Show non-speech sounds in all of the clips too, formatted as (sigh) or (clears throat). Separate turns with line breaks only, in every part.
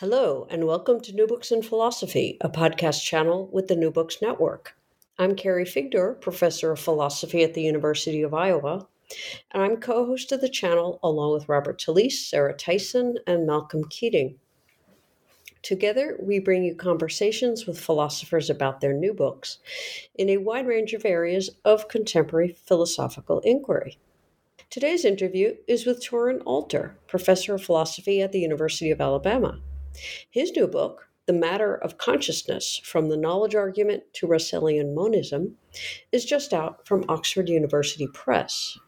Hello, and welcome to New Books in Philosophy, a podcast channel with the New Books Network. I'm Carrie Figdor, professor of philosophy at the University of Iowa, and I'm co host of the channel along with Robert Talisse, Sarah Tyson, and Malcolm Keating. Together, we bring you conversations with philosophers about their new books in a wide range of areas of contemporary philosophical inquiry. Today's interview is with Torin Alter, professor of philosophy at the University of Alabama. His new book, The Matter of Consciousness From the Knowledge Argument to Russellian Monism, is just out from Oxford University Press.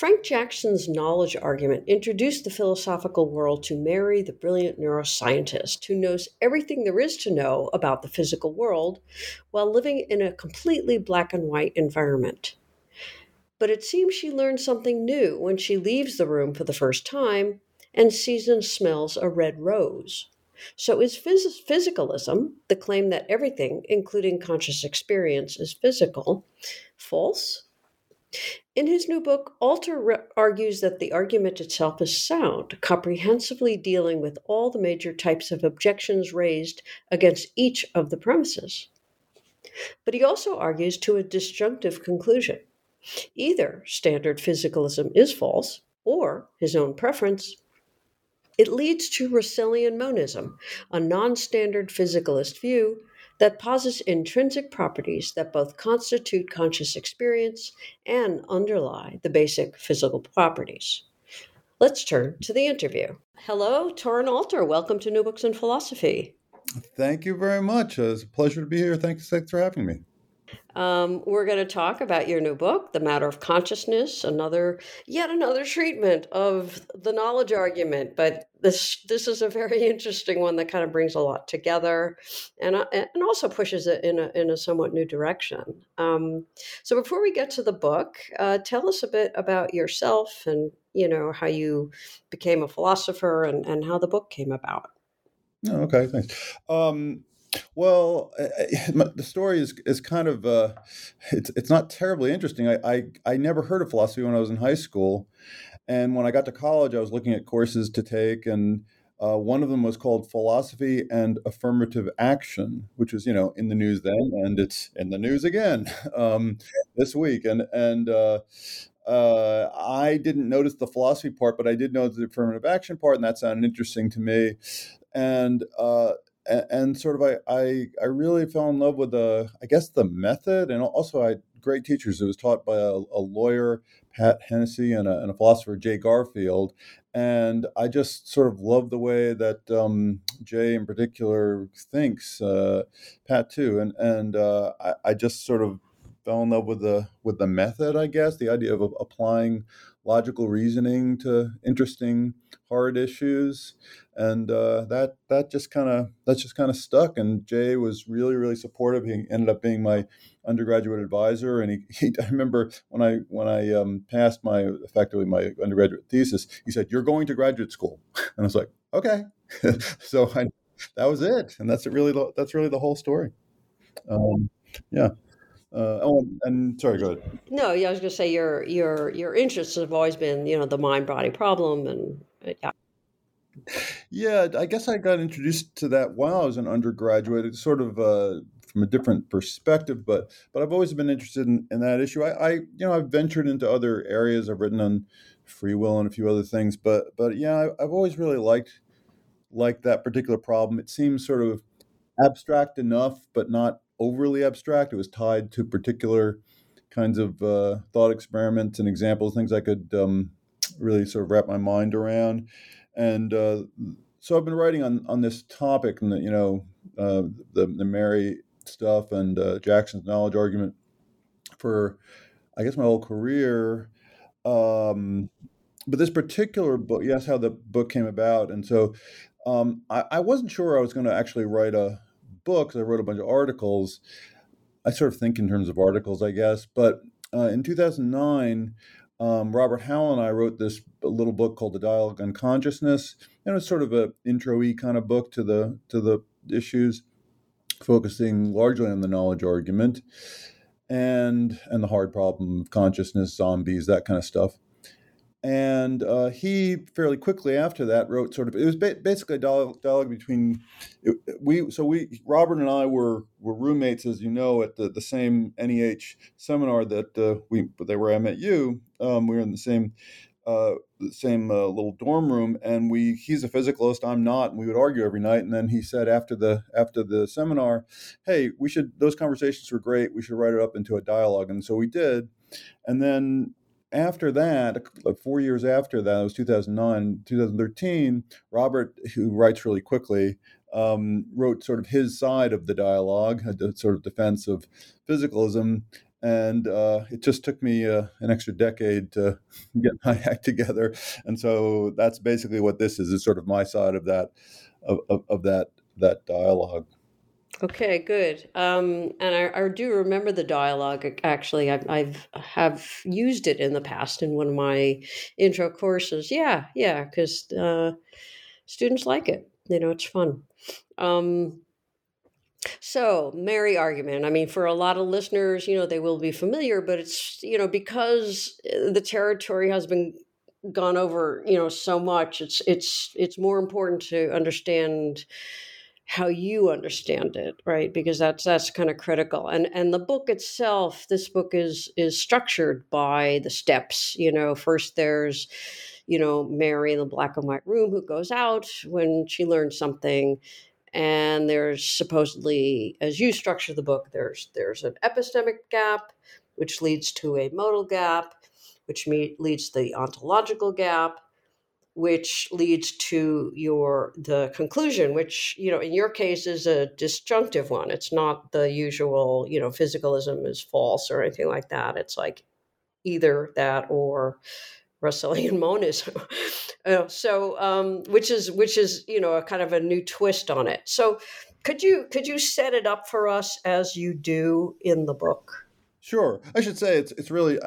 Frank Jackson's knowledge argument introduced the philosophical world to Mary, the brilliant neuroscientist who knows everything there is to know about the physical world while living in a completely black and white environment. But it seems she learns something new when she leaves the room for the first time and sees and smells a red rose. So, is phys- physicalism, the claim that everything, including conscious experience, is physical, false? In his new book, Alter re- argues that the argument itself is sound, comprehensively dealing with all the major types of objections raised against each of the premises. But he also argues to a disjunctive conclusion. Either standard physicalism is false, or his own preference it leads to Russellian monism, a non standard physicalist view that posits intrinsic properties that both constitute conscious experience and underlie the basic physical properties. Let's turn to the interview. Hello, Torin Alter. Welcome to New Books in Philosophy.
Thank you very much. Uh, it's a pleasure to be here. Thanks, thanks for having me.
Um, we're going to talk about your new book, The Matter of Consciousness, another yet another treatment of the knowledge argument. But this this is a very (laughs) interesting one that kind of brings a lot together, and uh, and also pushes it in a in a somewhat new direction. Um, so before we get to the book, uh, tell us a bit about yourself and you know how you became a philosopher and and how the book came about.
Oh, okay, thanks. Um, well, (laughs) the story is is kind of uh, it's it's not terribly interesting. I, I I never heard of philosophy when I was in high school, and when I got to college, I was looking at courses to take, and uh, one of them was called Philosophy and Affirmative Action, which was you know in the news then, and it's in the news again (laughs) um, this week, and and. Uh, uh, I didn't notice the philosophy part, but I did notice the affirmative action part, and that sounded interesting to me. And uh, and, sort of I, I I really fell in love with the I guess the method and also I great teachers. It was taught by a, a lawyer Pat Hennessy and a, and a, philosopher Jay Garfield, and I just sort of love the way that um, Jay in particular thinks. Uh, Pat too, and and uh, I, I just sort of fell in love with the with the method. I guess the idea of applying logical reasoning to interesting hard issues. And uh, that that just kind of that just kind of stuck. And jay was really really supportive. He ended up being my undergraduate advisor. And he, (laughs) he i remember when i when i um, passed my effectively my undergraduate thesis he said you're going to graduate school. (laughs) And i was like okay. (laughs) So I, that was it. And that's really the, that's really the whole story. Um, yeah uh, oh, and sorry, go ahead.
No, yeah, I was going to say your your your interests have always been, you know, the mind body problem, and uh, yeah.
Yeah, I guess I got introduced to that while I was an undergraduate. It's sort of uh, from a different perspective, but but I've always been interested in, in that issue. I, I, you know I've ventured into other areas. I've written on free will and a few other things, but but yeah, I, I've always really liked liked that particular problem. It seems sort of abstract enough, but not overly abstract. It was tied to particular kinds of uh, thought experiments and examples, things I could um, really sort of wrap my mind around. And uh, so I've been writing on, on this topic, and the, you know, uh, the the Mary stuff and uh, Jackson's knowledge argument for, I guess, my whole career. Um, but this particular book, yes, how the book came about, and so um, I, I, wasn't sure I was going to actually write a book. I wrote a bunch of articles. I sort of think in terms of articles, I guess. But uh, in 2009, um, Robert Howell and I wrote this little book called The Dialogue on Consciousness, and it's sort of an intro-y kind of book to the to the issues, focusing largely on the knowledge argument and and the hard problem of consciousness, zombies, that kind of stuff and uh, he fairly quickly after that wrote sort of it was ba- basically a dialogue, dialogue between we so we Robert and I were were roommates as you know at the, the same NEH seminar that uh, we they were I met you um, we were in the same uh, the same uh, little dorm room and we he's a physicalist I'm not and we would argue every night and then he said after the after the seminar hey we should those conversations were great we should write it up into a dialogue and so we did and then after that, like four years after that, it was 2009, 2013, Robert, who writes really quickly, um, wrote sort of his side of the dialogue, a sort of defense of physicalism. And uh, it just took me uh, an extra decade to (laughs) get my act together. And so that's basically what this is, is sort of my side of that, of, of, of that, that dialogue.
Okay, good. Um, and I, I do remember the dialogue. Actually, I've, I've have used it in the past in one of my intro courses. Yeah, yeah, because uh, students like it. You know, it's fun. Um, so, Mary argument. I mean, for a lot of listeners, you know, they will be familiar, but it's you know because uh, the territory has been gone over, you know, so much. It's it's it's more important to understand how you understand it right? Because that's that's kind of critical. And and the book itself this book is is structured by the steps you know? First there's you know mary in the black and white room who goes out when she learns something and there's supposedly as you structure the book there's there's an epistemic gap which leads to a modal gap which leads to the ontological gap which leads to your the conclusion which you know in your case is a disjunctive one it's not the usual you know physicalism is false or anything like that it's like either that or Russellian (laughs) monism. so, um, which is which is you know a kind of a new twist on it. So, could you could you set it up for us as you do in the book?
Sure, I should say it's it's really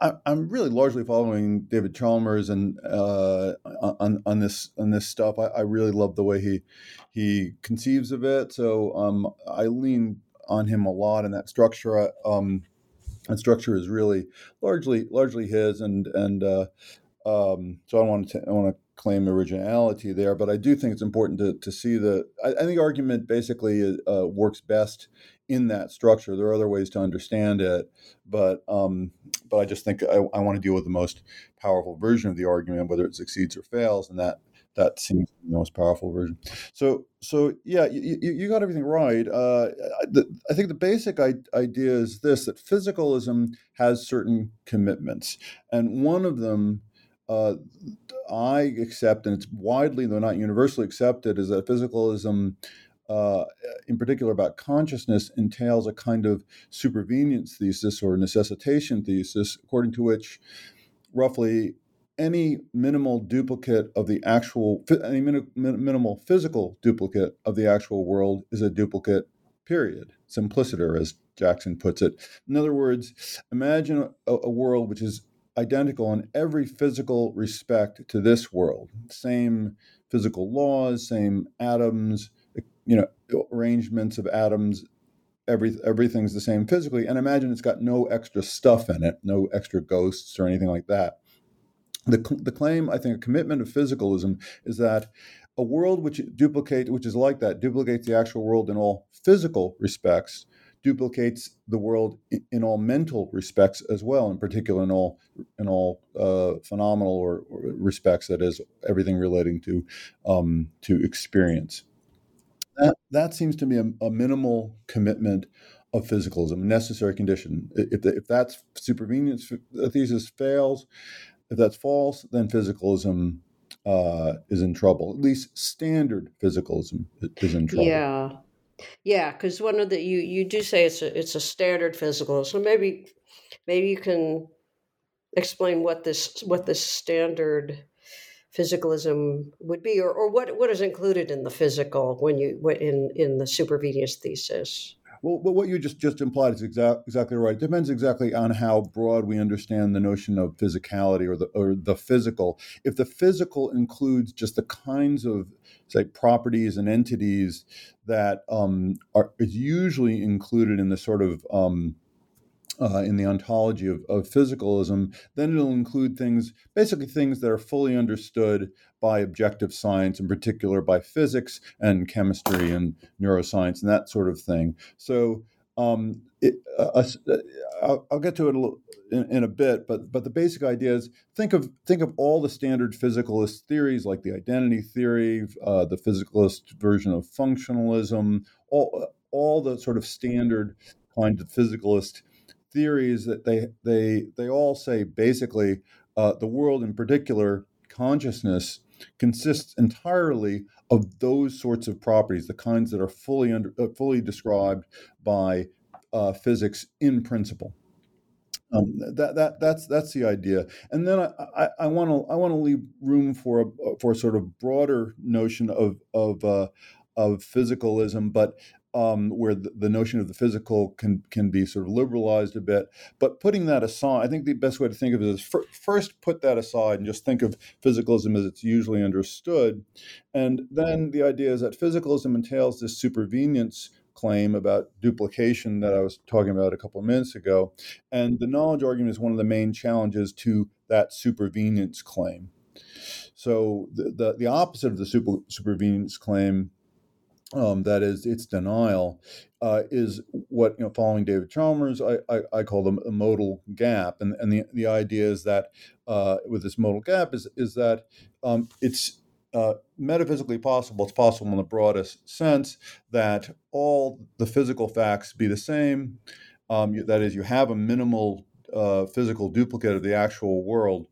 I, am really largely following David Chalmers and uh, on on this on this stuff. I, I, really love the way he he conceives of it. So um, I lean on him a lot and that structure. Um, that structure is really largely largely his, and and uh, um, so I want to I want to claim originality there, but I do think it's important to, to see the. I, I think argument basically uh, works best in that structure. There are other ways to understand it, but um, but I just think I, I want to deal with the most powerful version of the argument, whether it succeeds or fails, and that that seems the most powerful version. So so yeah, you, you got everything right. Uh, the, I think the basic idea is this: that physicalism has certain commitments, and one of them. Uh, I accept, and it's widely, though not universally accepted, is that physicalism uh, in particular about consciousness, entails a kind of supervenience thesis or necessitation thesis, according to which roughly any minimal duplicate of the actual, any min, minimal physical duplicate of the actual world is a duplicate, period. Simpliciter, as Jackson puts it. In other words, imagine a, a world which is identical in every physical respect to this world. Same physical laws, same atoms, you know arrangements of atoms every everything's the same physically. And imagine it's got no extra stuff in it no extra ghosts or anything like that. The, the claim i think a commitment of physicalism is that a world which duplicate which is like that duplicates the actual world in all physical respects duplicates the world in, all mental respects as well in particular in all in all uh, phenomenal or, or, respects that is everything relating to um, to experience that, that seems to me a, a minimal commitment of physicalism, necessary condition. If, if that's supervenience thesis fails, if that's false, then physicalism uh, is in trouble. At least standard physicalism is in trouble.
Yeah, yeah. Because one of the you you do say it's a it's a standard physicalism. Maybe maybe you can explain what this what this standard physicalism would be, or, or what what is included in the physical when you in in the supervenience thesis?
Well, what you just just implied is exact, exactly right. It depends exactly on how broad we understand the notion of physicality or the or the physical. If the physical includes just the kinds of say properties and entities that um, are is usually included in the sort of um, uh, in the ontology of, of physicalism, then it'll include things, basically things that are fully understood by objective science, in particular by physics and chemistry and neuroscience and that sort of thing. So um, it, uh, uh, I'll, I'll, get to it a little, in, in, a bit, but but the basic idea is think of think of all the standard physicalist theories like the identity theory, uh, the physicalist version of functionalism, all all the sort of standard kind of physicalist theories that they they they all say basically uh, the world in particular consciousness consists entirely of those sorts of properties the kinds that are fully under uh, fully described by uh, physics in principle. Um, that that that's that's the idea, and then I I want to I want to leave room for a for a sort of broader notion of of uh, of physicalism, but um, where the, the, notion of the physical can can be sort of liberalized a bit. But putting that aside, I think the best way to think of it is for, first put that aside and just think of physicalism as it's usually understood, and then the idea is that physicalism entails this supervenience claim about duplication that I was talking about a couple of minutes ago, and the knowledge argument is one of the main challenges to that supervenience claim. So the the, the opposite of the super, supervenience claim um, that is its denial uh, is what you know following david chalmers i, I, I call them a modal gap. And, and the, the idea is that uh, with this modal gap is, is that um, it's uh, metaphysically possible it's possible in the broadest sense that all the physical facts be the same. Um, that is you have a minimal uh, physical duplicate of the actual world.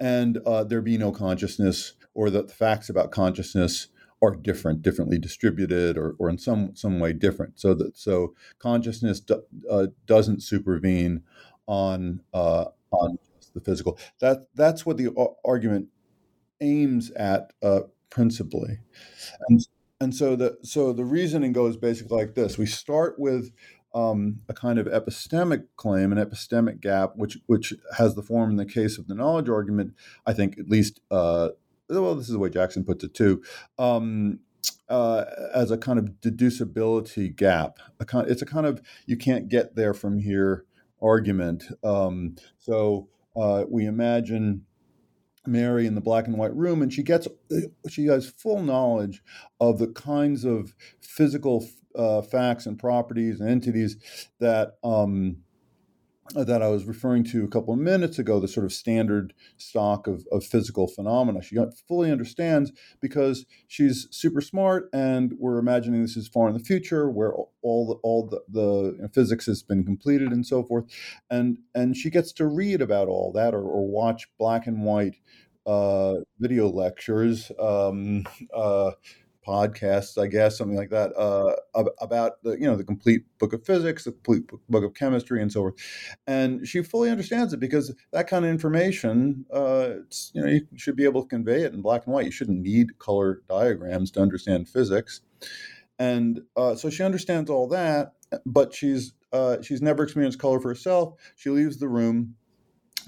And uh, there be no consciousness or that the facts about consciousness are different, differently distributed, or, or in some some way different. So that so consciousness do, uh, doesn't supervene on uh, on the physical. That that's what the argument aims at uh, principally, and and so the so the reasoning goes basically like this: we start with um, a kind of epistemic claim, an epistemic gap, which which has the form in the case of the knowledge argument. I think at least uh, well, this is the way Jackson puts it too, um, uh, as a kind of deducibility gap. A kind, it's a kind of you can't get there from here argument. Um, so uh, we imagine Mary in the black and white room, and she gets she has full knowledge of the kinds of physical uh, facts and properties and entities that. Um, that I was referring to a couple of minutes ago, the sort of standard stock of, of physical phenomena. She fully understands because she's super smart, and we're imagining this is far in the future, where all the all the, the you know, physics has been completed and so forth, and and she gets to read about all that or, or watch black and white uh, video lectures. Um, uh, podcasts, I guess, something like that, uh, about the you know the complete book of physics, the complete book of chemistry, and so forth. And she fully understands it because that kind of information, uh, you know, you should be able to convey it in black and white. You shouldn't need color diagrams to understand physics. And uh, so she understands all that, but she's uh, she's never experienced color for herself. She leaves the room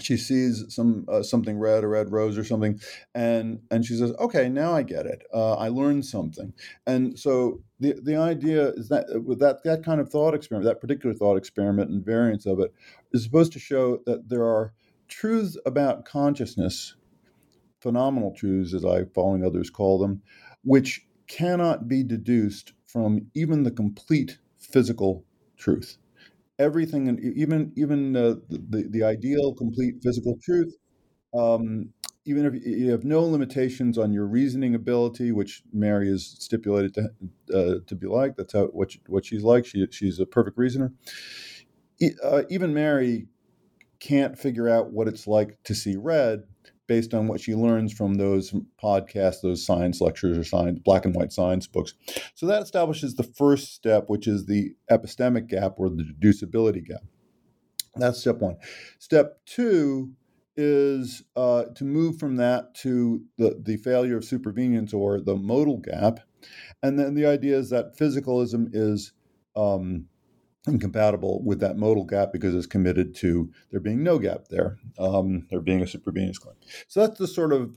she sees some uh, something red, a red rose or something, and and she says, "Okay, now I get it. Uh, I learned something." And so the the idea is that uh, with that that kind of thought experiment, that particular thought experiment and variants of it, is supposed to show that there are truths about consciousness, phenomenal truths, as I, following others, call them, which cannot be deduced from even the complete physical truth everything, and even even uh, the the ideal complete physical truth. Um, even if you have no limitations on your reasoning ability, which Mary is stipulated to uh, to be like, that's how what she, what she's like. She she's a perfect reasoner. Uh, even Mary can't figure out what it's like to see red, based on what she learns from those podcasts, those science lectures or science, black and white science books. So that establishes the first step, which is the epistemic gap or the deducibility gap. That's step one. Step two is uh, to move from that to the, the failure of supervenience or the modal gap. And then the idea is that physicalism is um, incompatible with that modal gap because it's committed to there being no gap there, um, there being a supervenience claim. So that's the sort of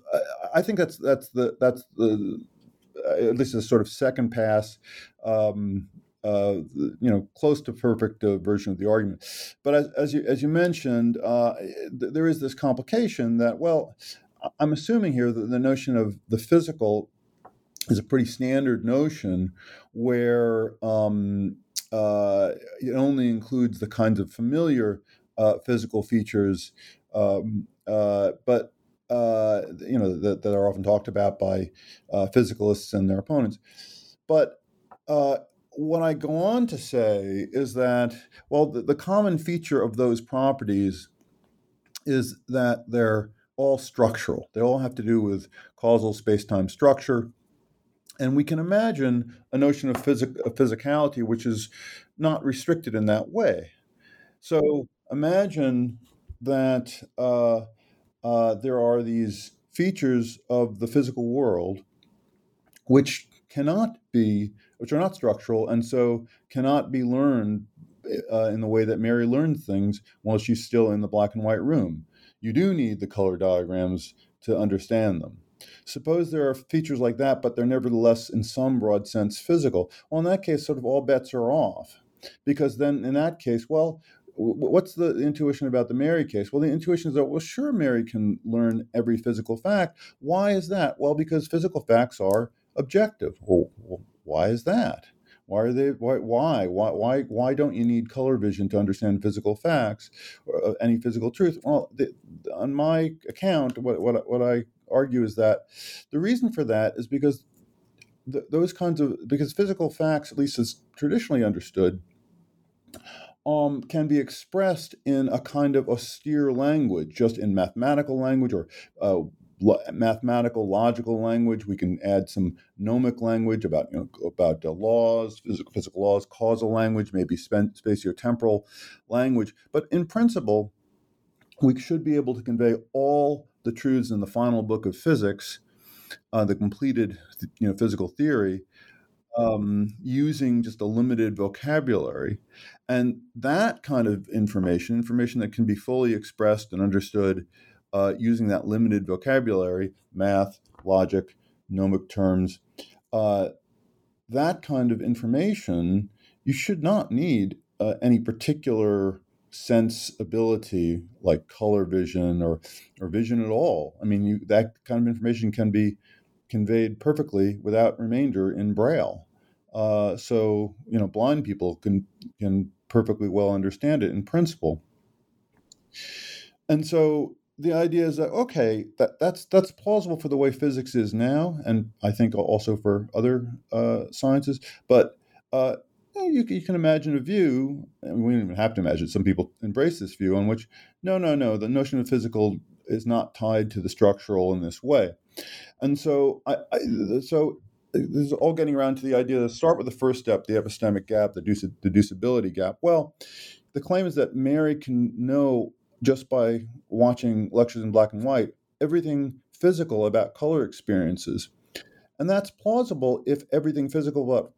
I think that's that's the that's the at least the sort of second pass um, uh, you know, close to perfect uh, version of the argument. But as, as you as you mentioned, uh, th- there is this complication that well, I'm assuming here that the notion of the physical is a pretty standard notion where um, uh, it only includes the kinds of familiar uh, physical features, um, uh, but you know that, that, are often talked about by physicalists and their opponents. But what I go on to say is that, well, the, the common feature of those properties is that they're all structural. They all have to do with causal space time structure. And we can imagine a notion of, physic- of physicality which is not restricted in that way. So imagine that uh, uh, there are these features of the physical world which cannot be which are not structural and so cannot be learned uh, in the way that Mary learned things while she's still in the black and white room. You do need the color diagrams to understand them. Suppose there are features like that, but they're nevertheless, in some broad sense, physical. Well, in that case, sort of all bets are off. Because then, in that case, well, what's the intuition about the Mary case? Well, the intuition is that, well, sure, Mary can learn every physical fact. Why is that? Well, because physical facts are objective. Well, why is that? Why are they? Why? Why? Why? Why, don't you need color vision to understand physical facts or uh, any physical truth? Well, the, on my account, what, what what I argue is that the reason for that is because th- those kinds of because physical facts, at least as traditionally understood, um, can be expressed in a kind of austere language, just in mathematical language or uh, mathematical, logical language. We can add some nomic language about you know, about the laws, physical, physical laws, causal language, maybe spatiotemporal language. But in principle, we should be able to convey all the truths in the final book of physics, uh, the completed you know physical theory, um, using just a limited vocabulary. And that kind of information, information that can be fully expressed and understood uh, using that limited vocabulary, math, logic, nomic terms, uh, that kind of information, you should not need uh, any particular sense ability like color vision or, or vision at all. I mean, you, that kind of information can be conveyed perfectly without remainder in Braille. Uh, so, you know, blind people can can perfectly well understand it in principle. And so the idea is that okay, that that's that's plausible for the way physics is now, and I think also for other uh, sciences. But uh, you, you can imagine a view, and we don't even have to imagine. Some people embrace this view, on which no, no, no, the notion of physical is not tied to the structural in this way, and so I, I so this is all getting around to the idea to start with the first step, the epistemic gap, the deducibility gap. Well, the claim is that Mary can know just by watching lectures in black and white, everything physical about color experiences. And that's plausible if everything physical about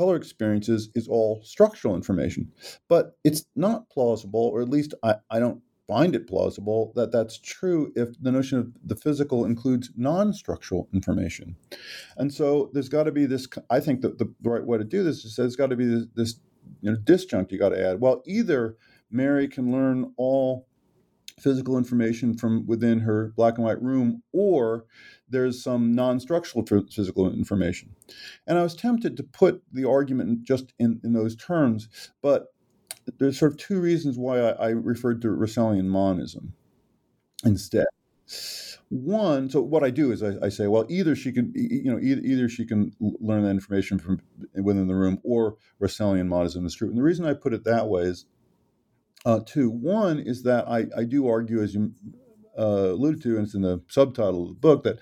color experiences is all structural information. But it's not plausible, or at least I, I don't find it plausible, that that's true if the notion of the physical includes non structural information. And so there's got to be this, I think that the right way to do this is there's got to be this, this you know, disjunct you got to add. Well, either Mary can learn all physical information from within her black and white room, or there's some non structural physical information. And I was tempted to put the argument just in, in those terms, but there's sort of two reasons why I, I referred to Russellian monism instead. One, so what I do is I, I, say, well, either she can, you know, either, either she can learn that information from within the room, or Russellian monism is true. And the reason I put it that way is uh, two. One is that I, I do argue, as you uh, alluded to, and it's in the subtitle of the book, that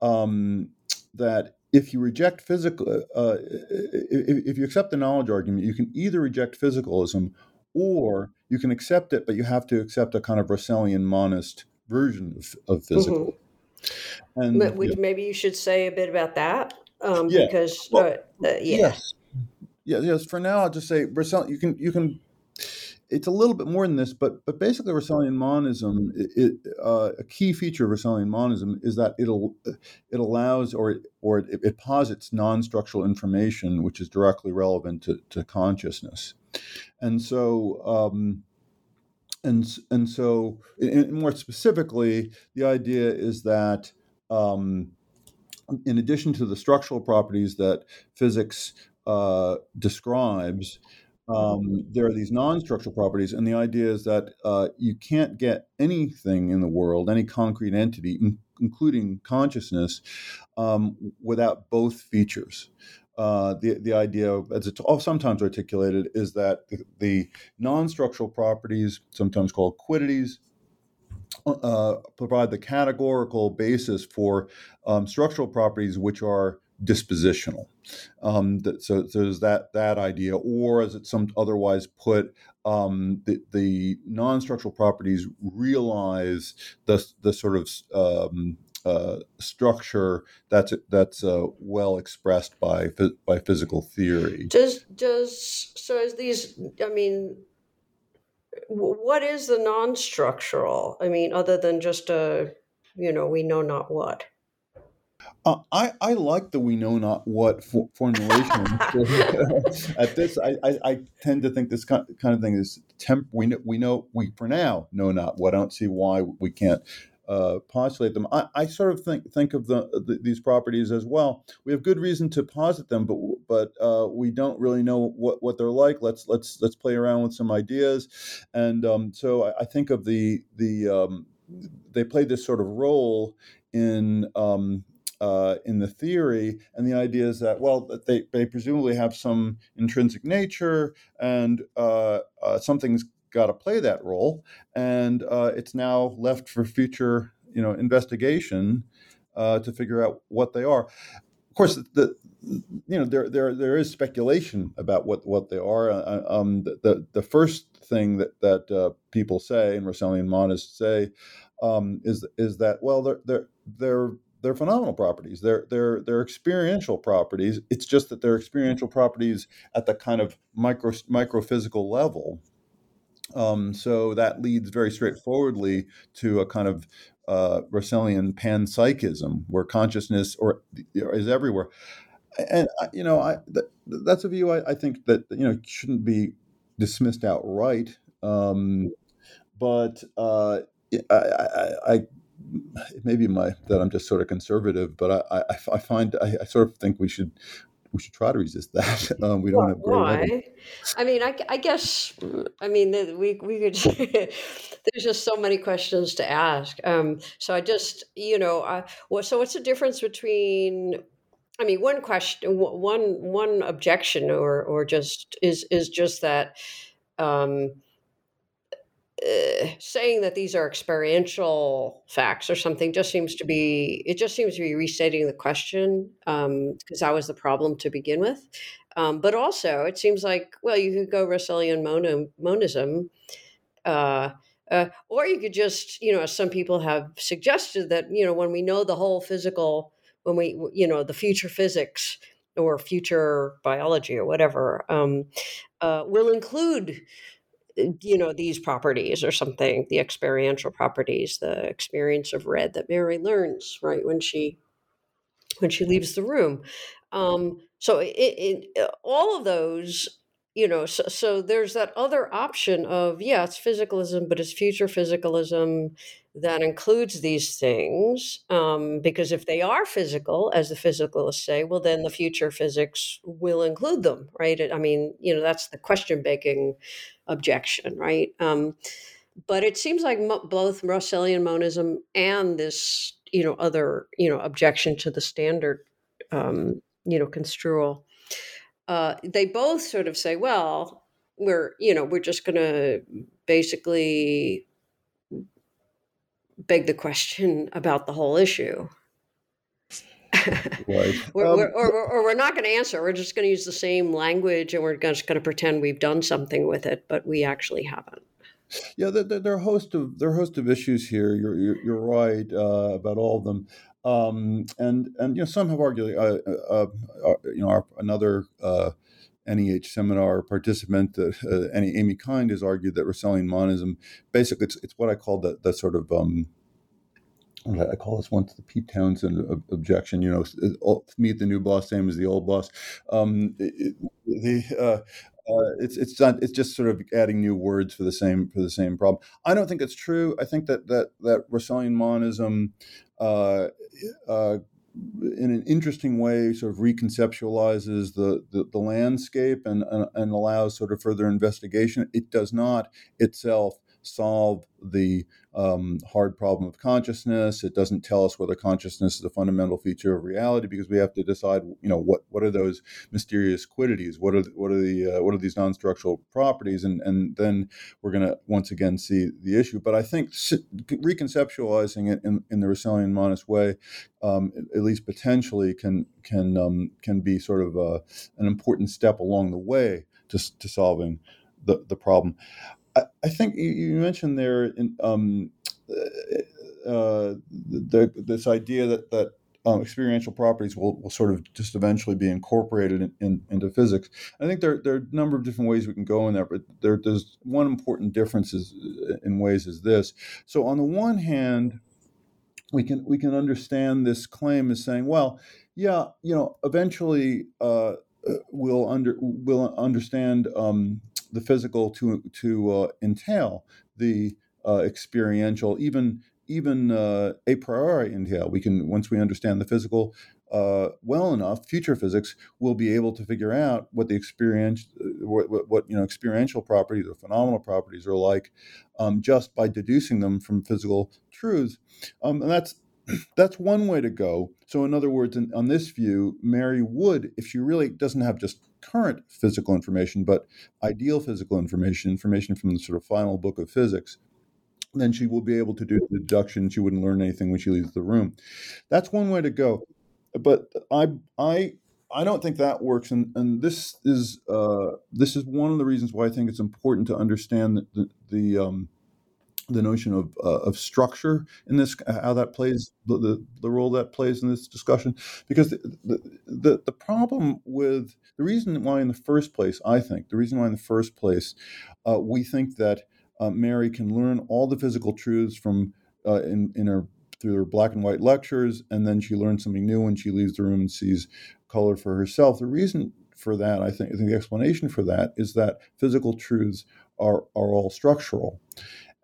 um, that if you reject physical, uh, uh if, if, you accept the knowledge argument, you can either reject physicalism or you can accept it, but you have to accept a kind of Russellian monist version of, of physical.
Mm-hmm. And but yeah. maybe you should say a bit about that, um, yeah. because well, uh, uh, yeah.
yes, yeah, yes. For now, I'll just say Russell. You can you can it's a little bit more than this, but but basically, Russellian monism, it, it, uh, a key feature of Russellian monism is that it'll it allows or or it, it posits non-structural information which is directly relevant to, to consciousness, and so. Um, and, and so, in, more specifically, the idea is that um, in addition to the structural properties that physics uh, describes, um, there are these non-structural properties, and the idea is that uh, you can't get anything in the world, any concrete entity, in, including consciousness, um, without both features. Uh, the the idea, as it's sometimes articulated, is that the, the non-structural properties, sometimes called quiddities, uh, provide the categorical basis for um, structural properties which are dispositional. Um, that, so, so, there's that that idea, or as it's some otherwise put, um, the, the non-structural properties realize the the sort of um, uh, structure that's that's uh, well expressed by by physical theory.
Does does so as these? I mean, what is the non-structural? I mean, other than just a you know we know not what.
Uh, I, I like the we know not what for, formulation. (laughs) (laughs) At this, I, I, I, tend to think this kind of thing is temp. We know, we know we for now know not what. I don't see why we can't uh, postulate them. I, I, sort of think think of the, the, these properties as well. We have good reason to posit them, but but uh, we don't really know what, what they're like. Let's let's let's play around with some ideas, and um, so I, I, think of the the um, they play this sort of role in um, uh, in the theory, and the idea is that well, they they presumably have some intrinsic nature, and uh, uh, something's got to play that role, and uh, it's now left for future you know investigation uh, to figure out what they are. Of course, the you know there there there is speculation about what what they are. Uh, um, the, the, the first thing that that people say and Russellian monists say um, is is that well they're they're they're they're phenomenal properties. They're they're they're experiential properties. It's just that they're experiential properties at the kind of micro microphysical level. Um, so that leads very straightforwardly to a kind of uh, Russellian panpsychism, where consciousness or is everywhere. And you know, I that, that's a view I, I, think that you know shouldn't be dismissed outright. Um, but uh, I, I, I maybe my that I'm just sort of conservative, but I, I, I find I, I, sort of think we should we should try to resist that. (laughs) Um, we don't have
why. I mean, I, I guess I mean we we could. (laughs) there's just so many questions to ask. Um, so I just you know, I, well, so what's the difference between? I mean, one question, one one objection, or or just is is just that. Um, uh, saying that these are experiential facts or something just seems to be it just seems to be restating the question because um, that was the problem to begin with. Um, but also it seems like well you could go russellian mon- monism uh, uh, or you could just you know as some people have suggested that you know when we know the whole physical when we you know the future physics or future biology or whatever um, uh, will include you know these properties or something the experiential properties the experience of red that mary learns right when she when she leaves the room. Um so it, it uh, all of those you know so, so there's that other option of yeah it's physicalism but it's future physicalism that includes these things um, because if they are physical as the physicalists say well then the future physics will include them right? I mean you know that's the question begging objection right? Um, but it seems like both russellian monism and this you know other you know objection to the standard um, you know construal uh, they both sort of say, well, we're you know we're just going to basically beg the question about the whole issue. right. (laughs) we're, um, we're, or, or, we're not going to answer. We're just going to use the same language and we're just going to pretend we've done something with it, but we actually haven't.
Yeah, there, there, are a host of there are a host of issues here. You're you're, you're right uh, about all of them, um, and and you know some have argued. Uh, uh, uh you know, our, another NEH seminar participant, uh, Amy Kind, has argued that Russellian monism basically it's, it's what I call the the sort of um, I call this once the Pete Townshend objection. You know, meet the new boss, same as the old boss. Um, it, the uh, uh, it's it's not, it's just sort of adding new words for the same for the same problem. I don't think it's true. I think that that that Russellian monism, uh, uh, in an interesting way, sort of reconceptualizes the the, the landscape and, and and allows sort of further investigation. It does not itself solve the um, hard problem of consciousness. It doesn't tell us whether consciousness is a fundamental feature of reality because we have to decide, you know, what what are those mysterious quiddities? What are what are the uh, what are these non-structural properties? And and then we're going to once again see the issue. But I think reconceptualizing it in, in the Russellian monist way, um, at least potentially, can can um, can be sort of a, uh, an important step along the way to, to solving the, the problem. I, think you mentioned there in, um, uh, the, this idea that that um, experiential properties will, will sort of just eventually be incorporated in, in, into physics. I think there, there are a number of different ways we can go in there, but there, there's one important difference is, in ways is this. So on the one hand, we can we can understand this claim as saying, well, yeah, you know, eventually uh we'll under we'll understand um, the physical to to uh, entail the uh, experiential, even even uh, a priori entail. We can once we understand the physical uh, well enough, future physics will be able to figure out what the experience, uh, what, what, what you know, experiential properties or phenomenal properties are like, um, just by deducing them from physical truths, um, and that's (clears throat) that's one way to go. So, in other words, in, on this view, Mary would, if she really doesn't have just current physical information, but ideal physical information, information from the sort of final book of physics, then she will be able to do the deduction. She wouldn't learn anything when she leaves the room. That's one way to go. But I, I, I don't think that works, and, and this is uh, this is one of the reasons why I think it's important to understand the the, um, the notion of uh, of structure in this, how that plays the, the, the role that plays in this discussion, because the, the the problem with the reason why in the first place, I think the reason why in the first place, uh, we think that uh, Mary can learn all the physical truths from uh, in in her through her black and white lectures, and then she learns something new when she leaves the room and sees color for herself. The reason for that, I think, I think the explanation for that is that physical truths are are all structural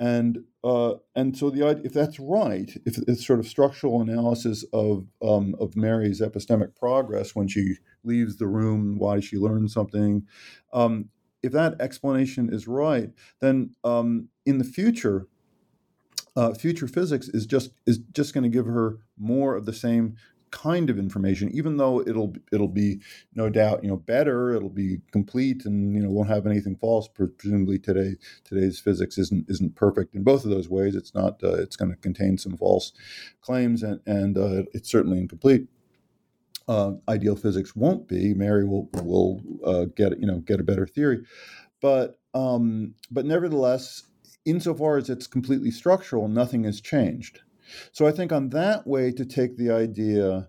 and uh, and so the if that's right, if it's sort of structural analysis of um, of Mary's epistemic progress when she leaves the room, why she learned something, um, if that explanation is right, then um, in the future, uh, future physics is just is just going to give her more of the same kind of information, even though it'll it'll be no doubt you know better, it'll be complete, and you know won't have anything false. Presumably today today's physics isn't isn't perfect in both of those ways. It's not. Uh, it's going to contain some false claims, and and uh, it's certainly incomplete. Uh, ideal physics won't be. Mary will will uh, get you know get a better theory, but um, but nevertheless, insofar as it's completely structural, nothing has changed. So I think on that way to take the idea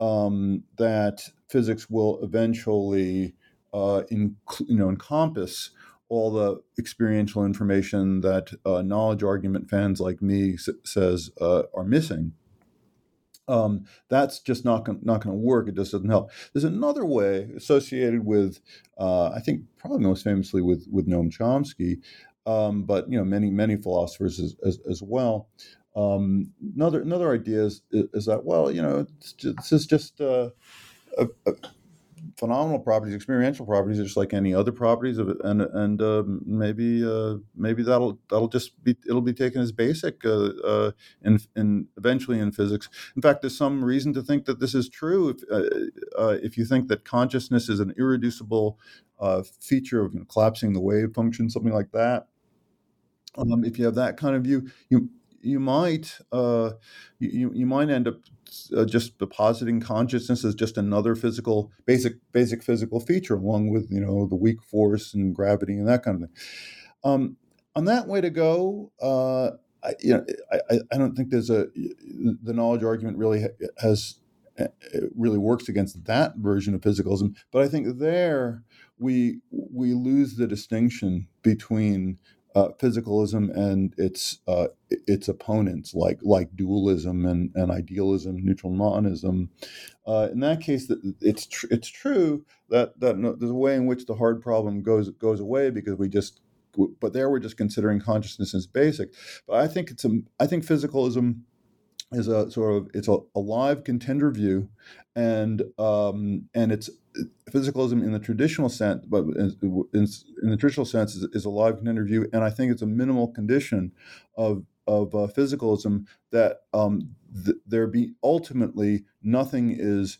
um, that physics will eventually uh, in, you know encompass all the experiential information that uh, knowledge argument fans like me s- says uh, are missing. Um, that's just not gonna, not going to work. It just doesn't help. There's another way associated with, uh, I think, probably most famously with with Noam Chomsky, um, but you know many many philosophers as, as, as well, um, another another idea is, is that well, you know, just, this is just uh, a, a phenomenal properties, experiential properties, just like any other properties of and and uh, maybe uh, maybe that'll that'll just be it'll be taken as basic uh, uh, in in eventually in physics. In fact, there's some reason to think that this is true. If uh, uh, if you think that consciousness is an irreducible feature of you know, collapsing the wave function, something like that. Um, if you have that kind of view, you you might uh, you, you might end up uh, just depositing consciousness as just another physical basic basic physical feature along with you know the weak force and gravity and that kind of thing um, on that way to go, uh, I, you know, I, I don't think there's a the knowledge argument really has uh, really works against that version of physicalism. But I think there we we lose the distinction between uh, physicalism and its uh, its opponents, like like dualism and, and idealism, neutral monism. Uh, in that case, it's tr- it's true that that no, there's a way in which the hard problem goes goes away because we just but there we're just considering consciousness as basic. But I think it's a I think physicalism is a sort of it's a, a live contender view, and um, and it's physicalism in the traditional sense, but in, in, the traditional sense is, is, a live contender view, and I think it's a minimal condition of of uh, physicalism that um, th- there be ultimately nothing is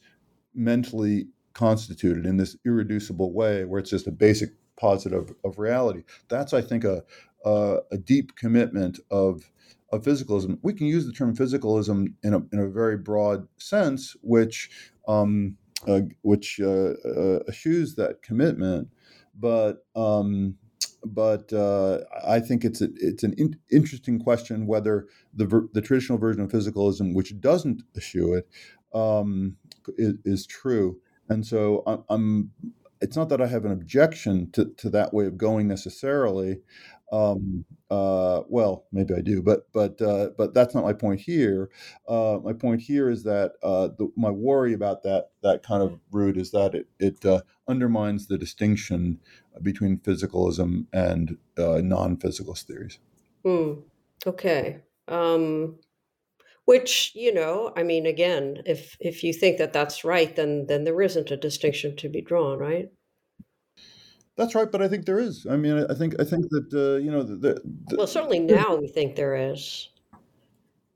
mentally constituted in this irreducible way where it's just a basic positive of reality. That's, I think, a, a, a deep commitment of, of physicalism. We can use the term physicalism in a, in a very broad sense, which um, uh, which uh, uh, eschews that commitment. But um, but uh, I think it's a, it's an in, interesting question whether the ver- the traditional version of physicalism, which doesn't eschew it, um, is, is, true. And so I'm it's not that I have an objection to, to that way of going necessarily. Um, uh, well, maybe I do, but but uh, but that's not my point here. Uh, my point here is that uh, the, my worry about that that kind of route is that it it uh, undermines the distinction between physicalism and uh, non-physicalist theories.
Mm, okay. Um, which you know i mean again if if you think that that's right then then there isn't a distinction to be drawn right
that's right but i think there is i mean i think i think that uh, you know the,
the, well certainly now we think there is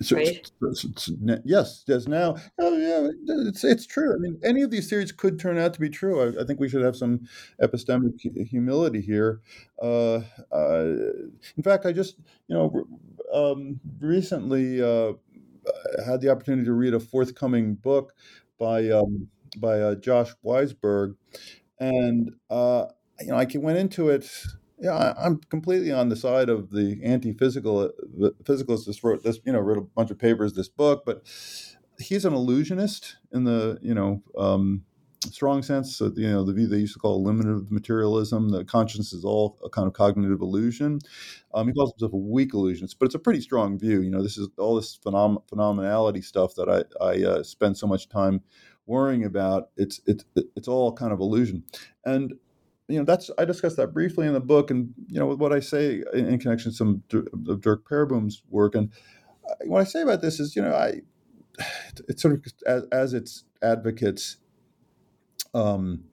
so, right? So, so, yes, yes. Now, oh yeah, it's it's true. I mean, any of these theories could turn out to be true. I, I think we should have some epistemic humility here. Uh, uh, in fact, I just you know um, recently uh, had the opportunity to read a forthcoming book by um, by uh, Josh Weisberg, and uh, you know I went into it. Yeah, I, am completely on the side of the anti-physical the physicalist. Just wrote this, you know, wrote a bunch of papers this book, but he's an illusionist in the you know um, strong sense, uh, you know, the view they used to call eliminative materialism, the consciousness is all a kind of cognitive illusion. Um, he calls himself a weak illusionist, but it's a pretty strong view. You know, this is all this phenom- phenomenality stuff that I, I uh, spend so much time worrying about. It's, it's, it's all kind of illusion. And, you know, that's, I discussed that briefly in the book and, you know, with what I say in, in connection to some of Derk Pereboom's work. And uh, what I say about this is, you know, I, (sighs) it's sort of as, as its advocates um,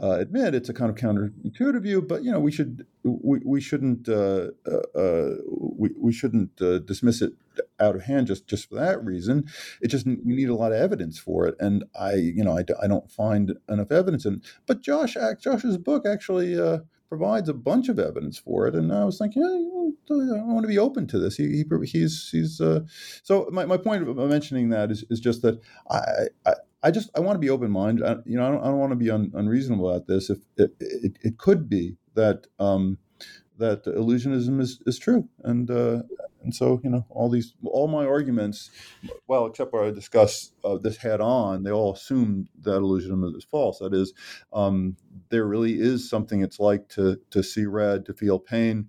uh, admit it's a kind of counterintuitive view, but you know we should we, we shouldn't uh, uh, uh we, we shouldn't uh, dismiss it out of hand just just for that reason. It just we need a lot of evidence for it, and I you know I, I don't find enough evidence. And but Josh Josh's book actually uh, provides a bunch of evidence for it, and I was thinking. I want to be open to this. He, he he's he's uh, so my, my point of mentioning that is, is just that I, I I just I want to be open minded. You know, I don't, I don't want to be un, unreasonable at this. If it, it, it could be that um, that illusionism is, is true, and uh, and so you know all these all my arguments, well, except where I discuss uh, this head on, they all assume that illusionism is false. That is, um, there really is something it's like to to see red, to feel pain.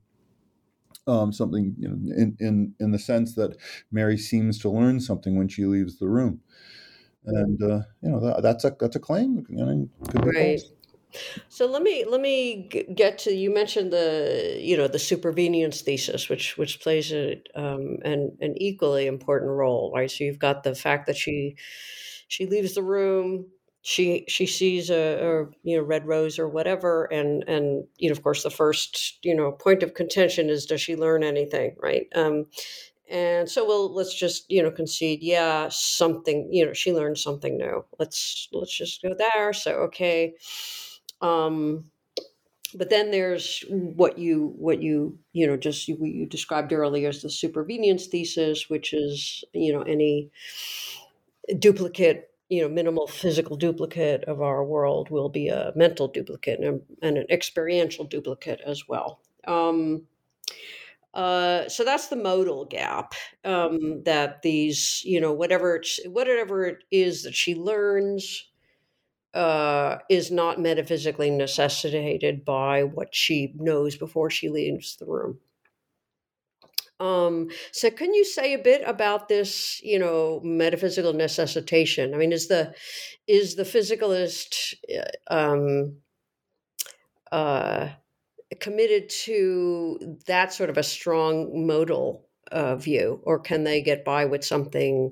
Um, something you know, in, in in the sense that Mary seems to learn something when she leaves the room and uh, you know that, that's a that's a claim. You know,
right. So let me let me get to you mentioned the you know the supervenience thesis, which which plays a, um, an an equally important role, right? So you've got the fact that she she leaves the room, she she sees a, a, you know red rose or whatever and and you know of course the first you know point of contention is does she learn anything right? Um and so we'll let's just you know concede yeah something you know she learned something new. Let's let's just go there. So okay um but then there's what you what you you know just you, you described earlier as the supervenience thesis which is you know any duplicate you know minimal physical duplicate of our world will be a mental duplicate and, and an experiential duplicate as well. Um Uh, so that's the modal gap um, that these, you know, whatever it's, whatever it is that she learns uh, is not metaphysically necessitated by what she knows before she leaves the room. Um, so can you say a bit about this, you know, metaphysical necessitation? I mean, is the is the physicalist uh, um, uh, committed to that sort of a strong modal uh, view, or can they get by with something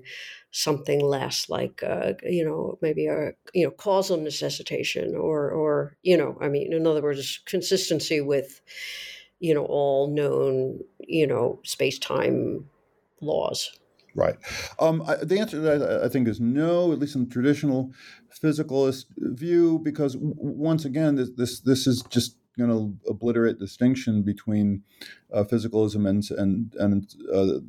something less, like uh, you know, maybe a you know causal necessitation, or or you know, I mean, in other words, consistency with you know all known you know space time laws.
Right. Um, I, the answer to that i think is no at least in the traditional physicalist view because w- once again this this, this is just going to obliterate distinction between uh, physicalism and and and uh,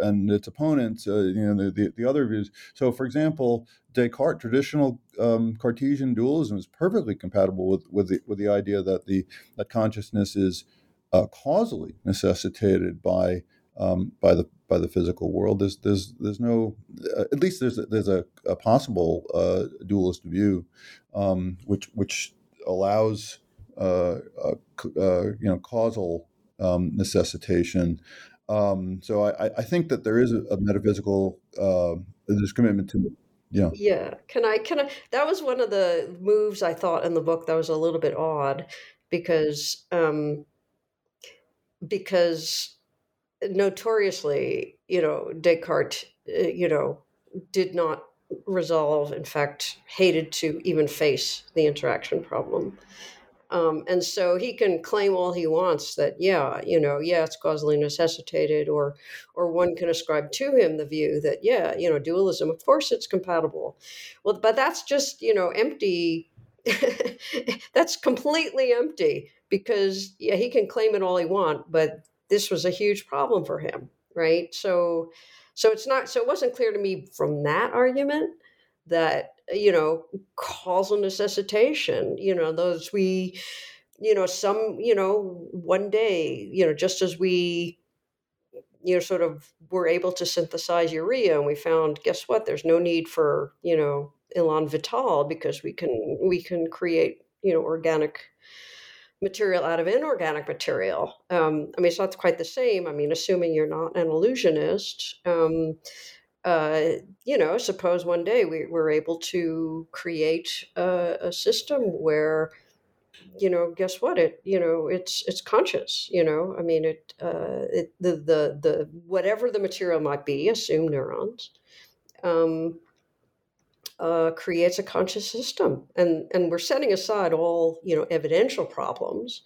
and its opponents, uh, you know, the, the, the, other views. So, for example, Descartes, traditional um, Cartesian dualism is perfectly compatible with with the with the idea that the that consciousness is uh, causally necessitated by um, by the by the physical world. There's there's there's no uh, at least there's a, there's a, a possible uh, dualist view, um, which which allows uh, uh, you know causal um, necessitation. Um, so I, I think that there is a, a metaphysical uh, there's commitment to yeah.
Yeah. Can i can i that was one of the moves i thought in the book that was a little bit odd because um because notoriously, you know, Descartes, uh, you know, did not resolve, in fact, hated to even face the interaction problem. Um, and so he can claim all he wants that, yeah, you know, yeah, it's causally necessitated, or, or one can ascribe to him the view that, yeah, you know, dualism, of course, it's compatible. Well, but that's just, you know, empty. (laughs) that's completely empty because yeah, he can claim it all he want, but this was a huge problem for him, right? So, so it's not. So it wasn't clear to me from that argument that you know causal necessitation. You know, those we, you know, some, you know, one day, you know, just as we you know sort of were able to synthesize urea and we found guess what there's no need for you know elan vital because we can we can create you know organic material out of inorganic material. Um, I mean, it's not quite the same. I mean, assuming you're not an illusionist, um, uh, you know, suppose one day we, we're able to create a, a, system where, you know, guess what? It, you know, it's it's conscious. You know, I mean, it, uh, it the the the whatever the material might be, assume neurons. Um, uh, creates a conscious system, and and we're setting aside all you know evidential problems,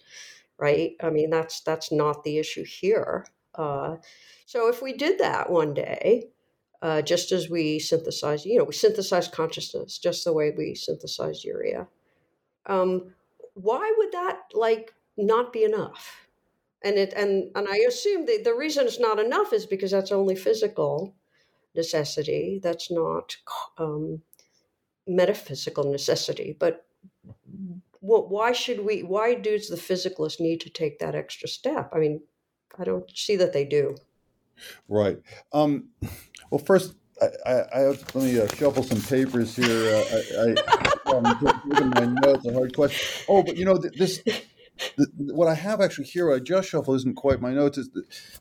right? I mean that's that's not the issue here. Uh, so if we did that one day, uh, just as we synthesize, you know, we synthesize consciousness just the way we synthesize urea. Um, why would that like not be enough? And it and and I assume that the reason it's not enough is because that's only physical necessity. That's not um, metaphysical necessity, but why should we? Why does the physicalist need to take that extra step? I mean, I don't see that they do.
Right. Um, well, first, I, I, I let me uh, shuffle some papers here. Uh, I, I um, my notes. A hard question. Oh, but you know this. The, what I have actually here, I just shuffle isn't quite my notes. Is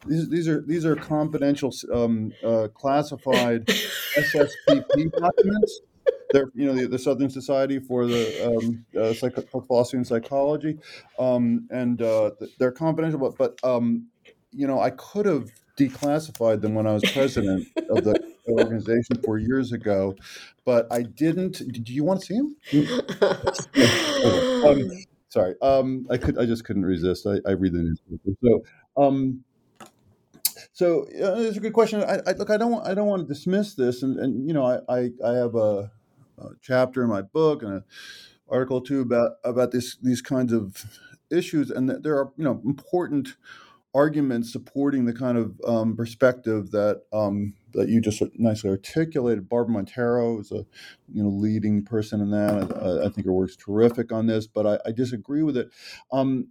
these, these are these are confidential, um, uh, classified SSPP documents they're you know the, the, Southern Society for the um, uh, Psych- Philosophy and Psychology, um, and uh, they're confidential. But but um, you know I could have declassified them when I was president of the (laughs) organization four years ago, but I didn't. Do you want to see them? (laughs) um, sorry, um, I could. I just couldn't resist. I, I read the newspaper. So. Um, so uh, it's a good question. I, I, look, I don't, I don't want to dismiss this, and, and you know, I, I, I have a, chapter in my book and an article too about about this these kinds of issues, and that there are you know important arguments supporting the kind of um, perspective that um, that you just nicely articulated. Barbara Montero is a you know leading person in that. I, I think her work's terrific on this, but I, I disagree with it. Um,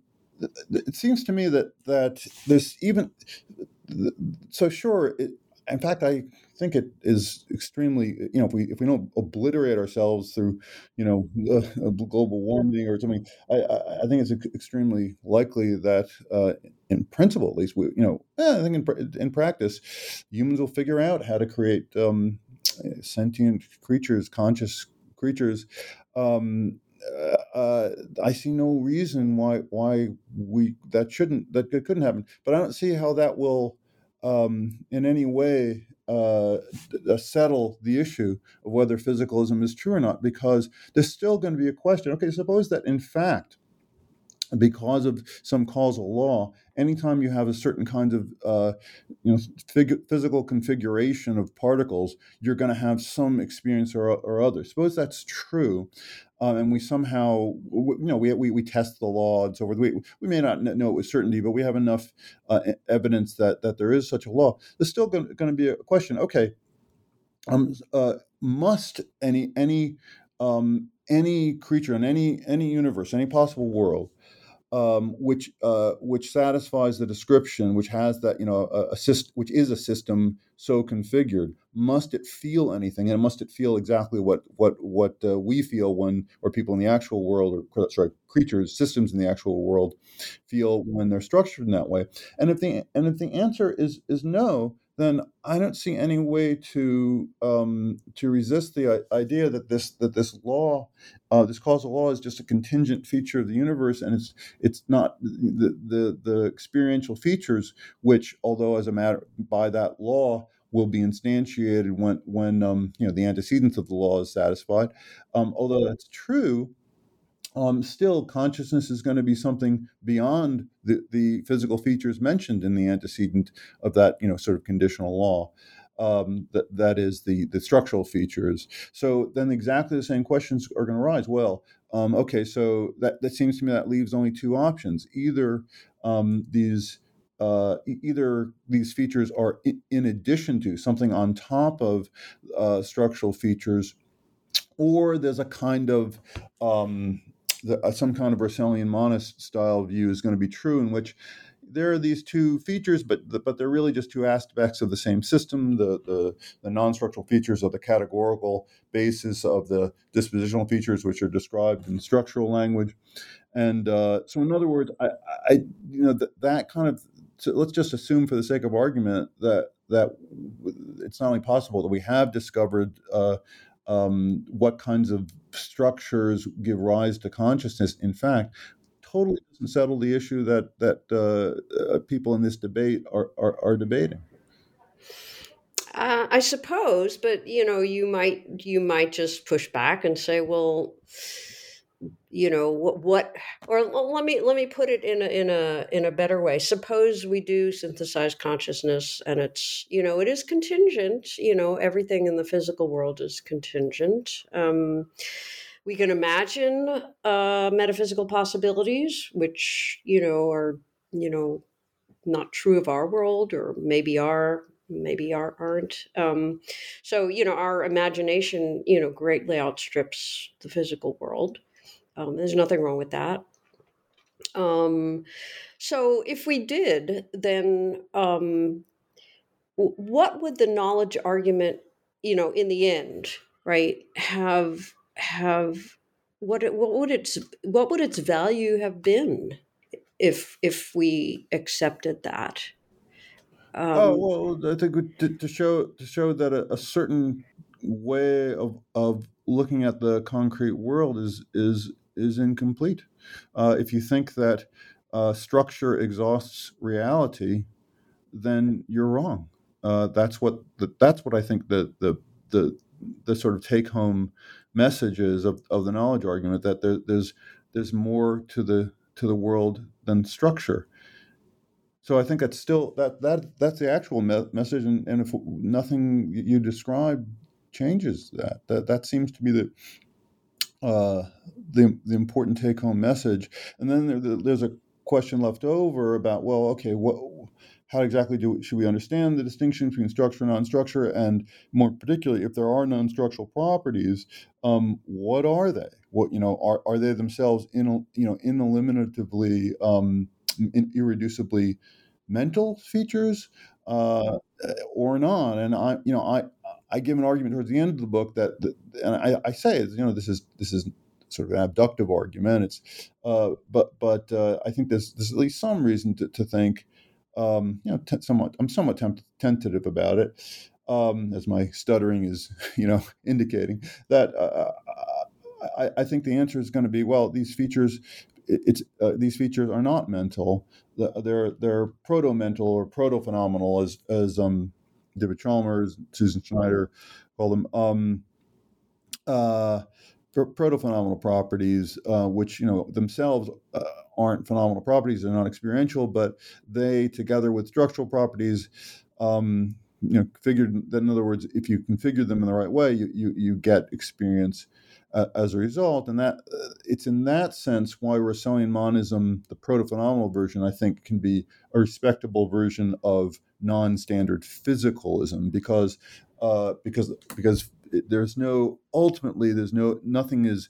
it seems to me that that there's even so sure. It, in fact, I think it is extremely you know if we if we don't obliterate ourselves through you know (laughs) uh, global warming or something, I, I, I think it's extremely likely that uh, in principle at least we you know eh, I think in in practice humans will figure out how to create um, sentient creatures, conscious creatures. Um, uh, uh, I see no reason why why we that shouldn't that it couldn't happen. But I don't see how that will um, in any way uh, settle the issue of whether physicalism is true or not, because there's still going to be a question. Okay, suppose that in fact because of some causal law, anytime you have a certain kind of uh, you know fig- physical configuration of particles, you're going to have some experience or, or other. Suppose that's true, um, and we somehow you know we, we, we test the law and so forth. We, we may not know it with certainty, but we have enough uh, evidence that that there is such a law. There's still going to be a question. Okay, um, uh, must any any um, any creature in any any universe, any possible world um, which uh, which satisfies the description, which has that you know a, a system, which is a system so configured. Must it feel anything, and must it feel exactly what what what uh, we feel when, or people in the actual world, or sorry, creatures, systems in the actual world, feel when they're structured in that way? And if the and if the answer is is no, then I don't see any way to um, to resist the idea that this that this law, uh, this causal law, is just a contingent feature of the universe, and it's it's not the the, the experiential features, which, although as a matter by that law will be instantiated when when um, you know the antecedents of the law is satisfied. Um, although that's true, um, still consciousness is going to be something beyond the, the physical features mentioned in the antecedent of that you know sort of conditional law um, that that is the the structural features. So then exactly the same questions are going to arise. Well um, okay so that, that seems to me that leaves only two options. Either um, these uh, either these features are in addition to something on top of uh, structural features or there's a kind of um, the, uh, some kind of Russellian monist style view is going to be true, in which there are these two features, but the, but they're really just two aspects of the same system. The the, the non-structural features are the categorical basis of the dispositional features, which are described in structural language. And uh, so, in other words, I, I you know that that kind of so let's just assume, for the sake of argument, that that it's not only possible that we have discovered uh, um, what kinds of structures give rise to consciousness. In fact, totally doesn't settle the issue that that uh, uh, people in this debate are are, are debating.
Uh, I suppose, but you know, you might you might just push back and say, well you know what, what or let me let me put it in a in a in a better way. Suppose we do synthesize consciousness and it's you know it is contingent you know everything in the physical world is contingent. Um, we can imagine uh, metaphysical possibilities which you know are you know not true of our world or maybe are maybe are, aren't. Um, so you know our imagination you know greatly outstrips the physical world um, there's nothing wrong with that. Um, so if we did, then um, what would the knowledge argument, you know, in the end, right, have have what it, what would its what would its value have been if if we accepted that?
Um, oh well, I think to, to show to show that a, a certain way of of looking at the concrete world is is is incomplete. Uh, if you think that uh, structure exhausts reality, then you're wrong. Uh, that's what the, that's what I think the the the, the sort of take home messages of, of the knowledge argument that there, there's there's more to the to the world than structure. So I think that's still that that that's the actual me- message, and, and if nothing you describe changes that, that that seems to be the uh, the the important take home message. And then there, there's a question left over about well, okay, what how exactly do should we understand the distinction between structure and non-structure, and more particularly, if there are non-structural properties, um, what are they? What you know are are they themselves in you know ineliminatively um, irreducibly mental features uh, or not? And I you know I I give an argument towards the end of the book that, that and I, I say you know this is this is sort of an abductive argument. It's uh, but but uh, I think there's there's at least some reason to, to think um, you know, t- somewhat, I'm somewhat temp- tentative about it, um, as my stuttering is, (laughs) you know, indicating that uh, I, I, think the answer is going to be well, these features, it, it's uh, these features are not mental. They're they're proto mental or proto phenomenal, as as um, David Chalmers, Susan Schneider call them. Um, uh, proto-phenomenal properties, uh, which you know themselves uh, aren't phenomenal properties; they're not experiential, but they, together with structural properties, um, you know, configured. In other words, if you configure them in the right way, you you, you get experience uh, as a result, and that uh, it's in that sense why Russellian monism, the proto-phenomenal version, I think, can be a respectable version of non-standard physicalism because uh, because because there's no ultimately there's no nothing is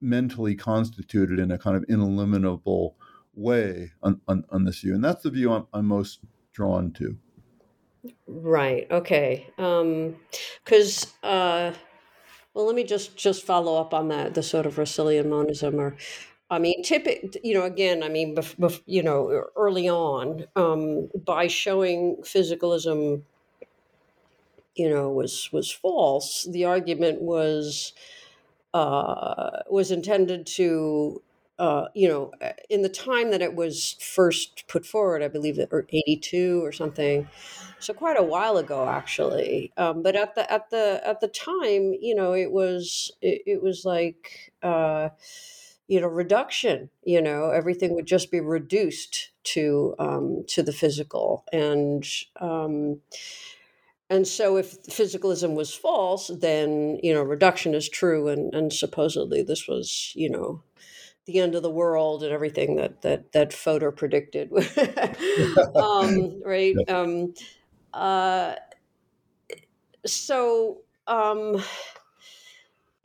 mentally constituted in a kind of ineliminable way on, on, on this view. And that's the view I'm, I'm most drawn to.
Right. Okay. Because um, uh, well let me just just follow up on that the sort of Russellian monism or I mean, typic, you know, again, I mean, bef- bef- you know, early on, um, by showing physicalism you know was was false the argument was uh, was intended to uh, you know uh, in the time that it was first put forward i believe that or 82 or something so quite a while ago actually um, but at the at the at the time you know it was it, it was like uh, you know reduction you know everything would just be reduced to um, to the physical and um, and so if physicalism was false, then, you know, reduction is true. And, and supposedly this was, you know, the end of the world and everything that, that, that Fodor predicted. (laughs) um, right. (laughs) Um, uh, so, um,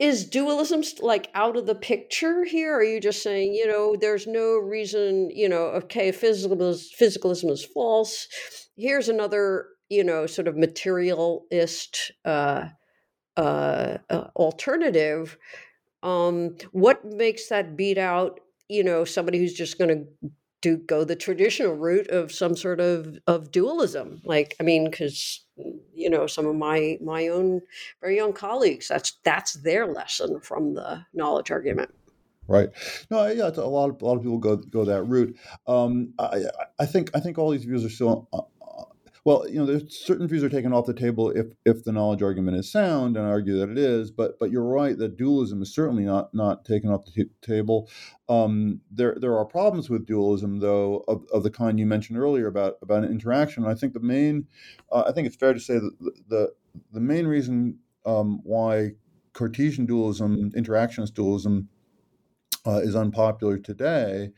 is dualism like out of the picture here? Are you just saying, you know, there's no reason, you know, okay, physicalism, physicalism is false. Here's another you know, sort of materialist uh, uh, uh, alternative, um, what makes that beat out, you know, somebody who's just going to do go the traditional route of some sort of of dualism? Like, I mean, because you know, some of my my own very young colleagues, that's that's their lesson from the knowledge argument
right? No, yeah, a lot of a lot of people go go that route. Um, I I think I think all these views are still uh, well, you know, certain views are taken off the table if if the knowledge argument is sound, and I argue that it is. But but you're right that dualism is certainly not not taken off the t- table. Um, there there are problems with dualism though of, of the kind you mentioned earlier about about interaction. I think the main, uh, I think it's fair to say that the the, the main reason um, why Cartesian dualism, interactionist dualism, uh, is unpopular today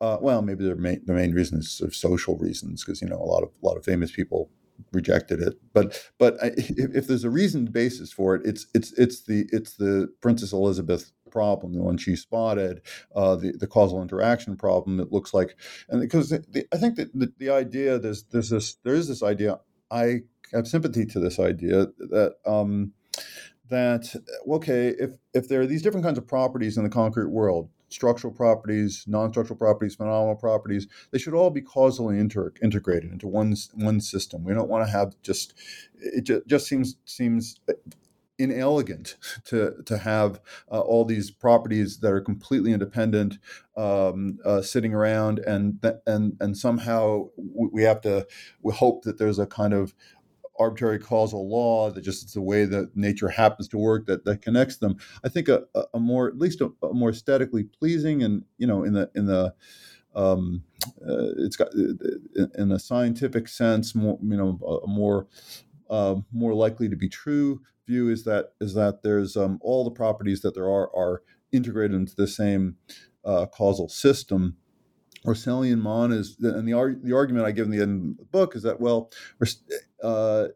uh, well, maybe the main, the main reason is sort of social reasons, because you know a lot of a lot of famous people rejected it. But but I, (laughs) if, if, there's a reasoned basis for it, it's it's it's the it's the Princess Elizabeth problem, the one she spotted, uh, the the causal interaction problem. It looks like, and because I think that the, the idea there's there's this there is this idea. I have sympathy to this idea that. Um, that okay if if there are these different kinds of properties in the concrete world structural properties, non-structural properties, phenomenal properties, they should all be causally inter- integrated into one one system. We don't want to have just it just, just seems seems inelegant (laughs) to to have uh, all these properties that are completely independent um, uh, sitting around and and and somehow we have to we hope that there's a kind of arbitrary causal law that just it's the way that nature happens to work that that connects them. I think a, a more at least a, a, more aesthetically pleasing and you know in the in the um, uh, it's got in a scientific sense more you know a more uh, more likely to be true view is that is that there's um, all the properties that there are are integrated into the same uh, causal system Russellian monism, and the the argument I give in the end of the book is that well, uh,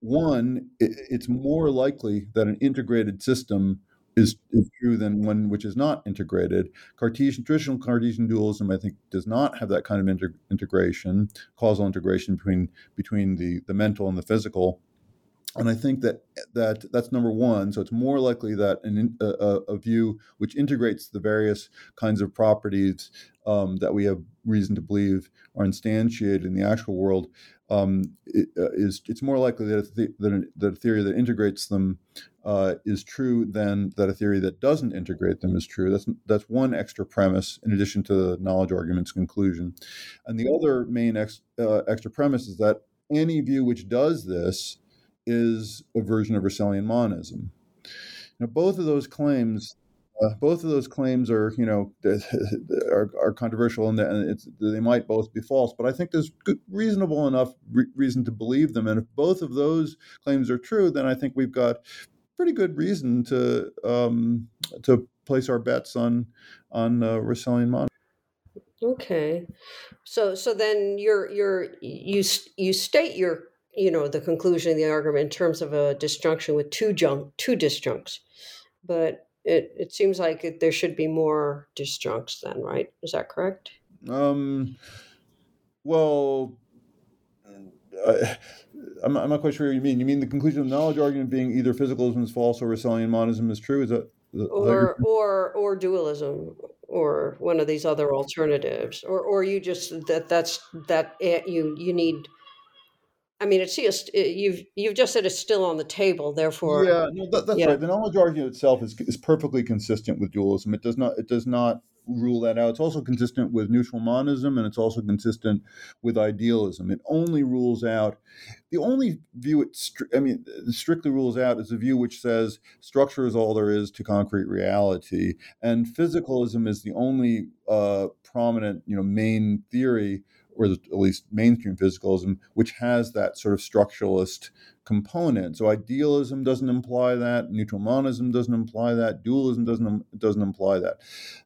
one, it, it's more likely that an integrated system is, is true than one which is not integrated. Cartesian traditional Cartesian dualism, I think, does not have that kind of inter- integration, causal integration between between the the mental and the physical and I think that that that's number one. So it's more likely that an, a, a, view which integrates the various kinds of properties um, that we have reason to believe are instantiated in the actual world um, uh, is it's more likely that a, th- that, a, that a theory that integrates them uh, is true than that a theory that doesn't integrate them is true. That's that's one extra premise in addition to the knowledge argument's conclusion, and the other main ex, uh, extra premise is that any view which does this is a version of Russellian monism. Now, both of those claims, both of those claims are, you know, (laughs) are, are controversial and they might both be false. But I think there's good, reasonable enough re- reason to believe them. And if both of those claims are true, then I think we've got pretty good reason to um, to place our bets on on uh, monism.
Okay, so so then you're you're you you state your you know the conclusion of the argument in terms of a disjunction with two junk two disjuncts but it, it seems like it, there should be more disjuncts then right? Is that correct? Um
well I, I'm, not, I'm not quite sure what you mean. You mean the conclusion of the knowledge argument being either physicalism is false or Russellian monism is true? Is that
or or or dualism or one of these other alternatives. Or or you just that that's that eh, you you need I mean, it's just you've you've just said it's still on the table. Therefore,
yeah, no, that, that's yeah. right. The knowledge argument itself is is perfectly consistent with dualism. It does not it does not rule that out. It's also consistent with neutral monism, and it's also consistent with idealism. It only rules out the only view it I mean strictly rules out is a view which says structure is all there is to concrete reality, and physicalism is the only uh, prominent you know main theory or at least mainstream physicalism, which has that sort of structuralist component. So idealism doesn't imply that, neutral monism doesn't imply that, dualism doesn't doesn't imply that.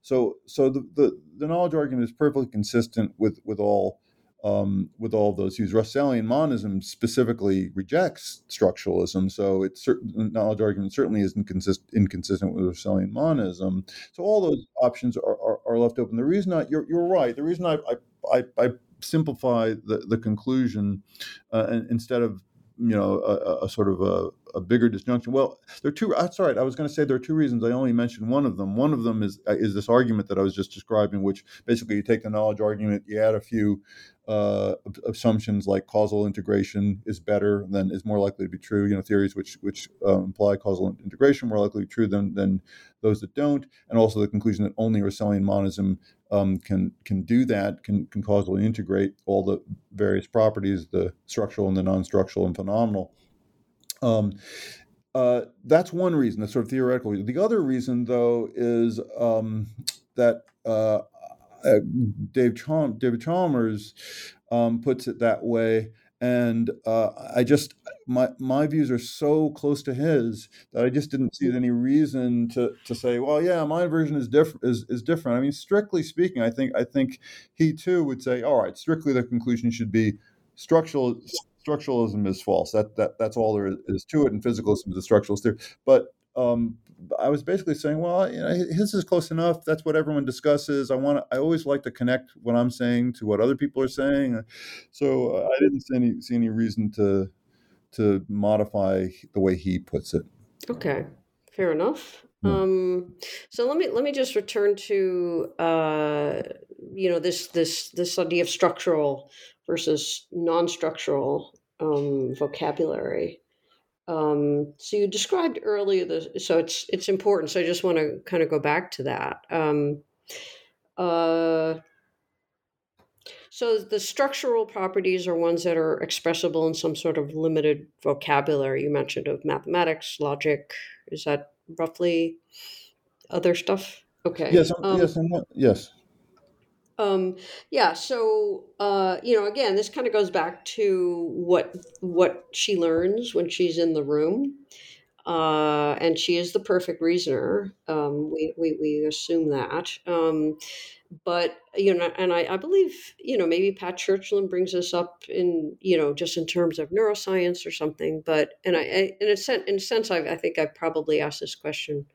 So so the the, the knowledge argument is perfectly consistent with with all um, with all of those views. Russellian monism specifically rejects structuralism, so it's certain knowledge argument certainly isn't consist, inconsistent with Russellian monism. So all those options are, are, are left open. The reason I, you're, you're right. The reason I, I, I, I simplify the, the conclusion uh, instead of you know a, a sort of a, a, bigger disjunction well there are two that's all right i was going to say there are two reasons i only mentioned one of them one of them is is this argument that i was just describing which basically you take the knowledge argument you add a few uh, assumptions like causal integration is better than is more likely to be true. You know, theories which which uh, imply causal integration more likely to be true than than those that don't, and also the conclusion that only Russellian monism um, can can do that, can can causally integrate all the various properties, the structural and the non-structural and phenomenal. Um, uh, that's one reason, that's sort of theoretical. The other reason, though, is um, that uh, uh, Dave David Chalmers um, puts it that way, and uh, I just my my views are so close to his that I just didn't see any reason to to say, well, yeah, my version is different is, is different. I mean, strictly speaking, I think I think he too would say, all right, strictly the conclusion should be structural structuralism is false. That that that's all there is to it, and physicalism is a structuralist theory. But um, I was basically saying, well, you know, his is close enough. That's what everyone discusses. I want. I always like to connect what I'm saying to what other people are saying. So uh, I didn't see any see any reason to to modify the way he puts it.
Okay, fair enough. Hmm. Um, so let me let me just return to uh, you know this this this idea of structural versus non-structural um, vocabulary. Um, so you described earlier the so it's it's important. So I just want to kind of go back to that. Um, uh, so the structural properties are ones that are expressible in some sort of limited vocabulary. You mentioned of mathematics, logic. Is that roughly other stuff? Okay.
Yes. Um, yes. yes.
Um, yeah, so uh, you know, again, this kind of goes back to what what she learns when she's in the room. Uh, and she is the perfect reasoner. Um, we, we we assume that. Um, but you know, and I, I believe you know maybe Pat Churchland brings us up in you know just in terms of neuroscience or something. But and I, I in a sense, in a sense, I, I think I've probably asked this question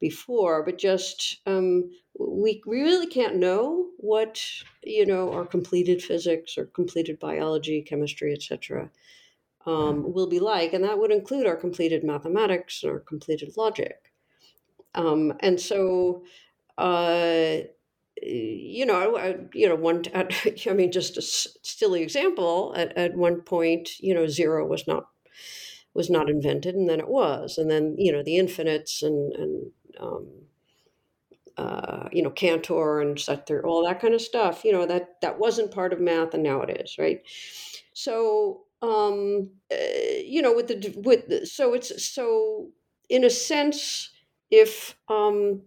before, but just um, we we really can't know what you know our completed physics or completed biology, chemistry, etc. Um, will be like, and that would include our completed mathematics and our completed logic. Um, and so, uh, you know, I, you know, one, (laughs) I mean, just a silly example. At, at one point, you know, zero was not was not invented, and then it was, and then you know, the infinites and and um, uh, you know, Cantor and Setter, all that kind of stuff. You know, that that wasn't part of math, and now it is, right? So, um, uh, you know, with the with the, so it's so in a sense, if um,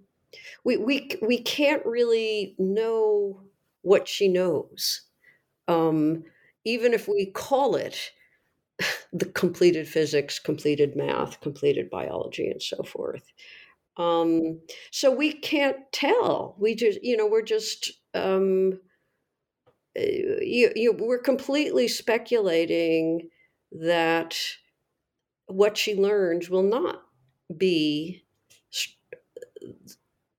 we we we can't really know what she knows, um, even if we call it (laughs) the completed physics, completed math, completed biology, and so forth. Um, so we can't tell. We just, you know, we're just, um, you, you, we're completely speculating that what she learns will not be,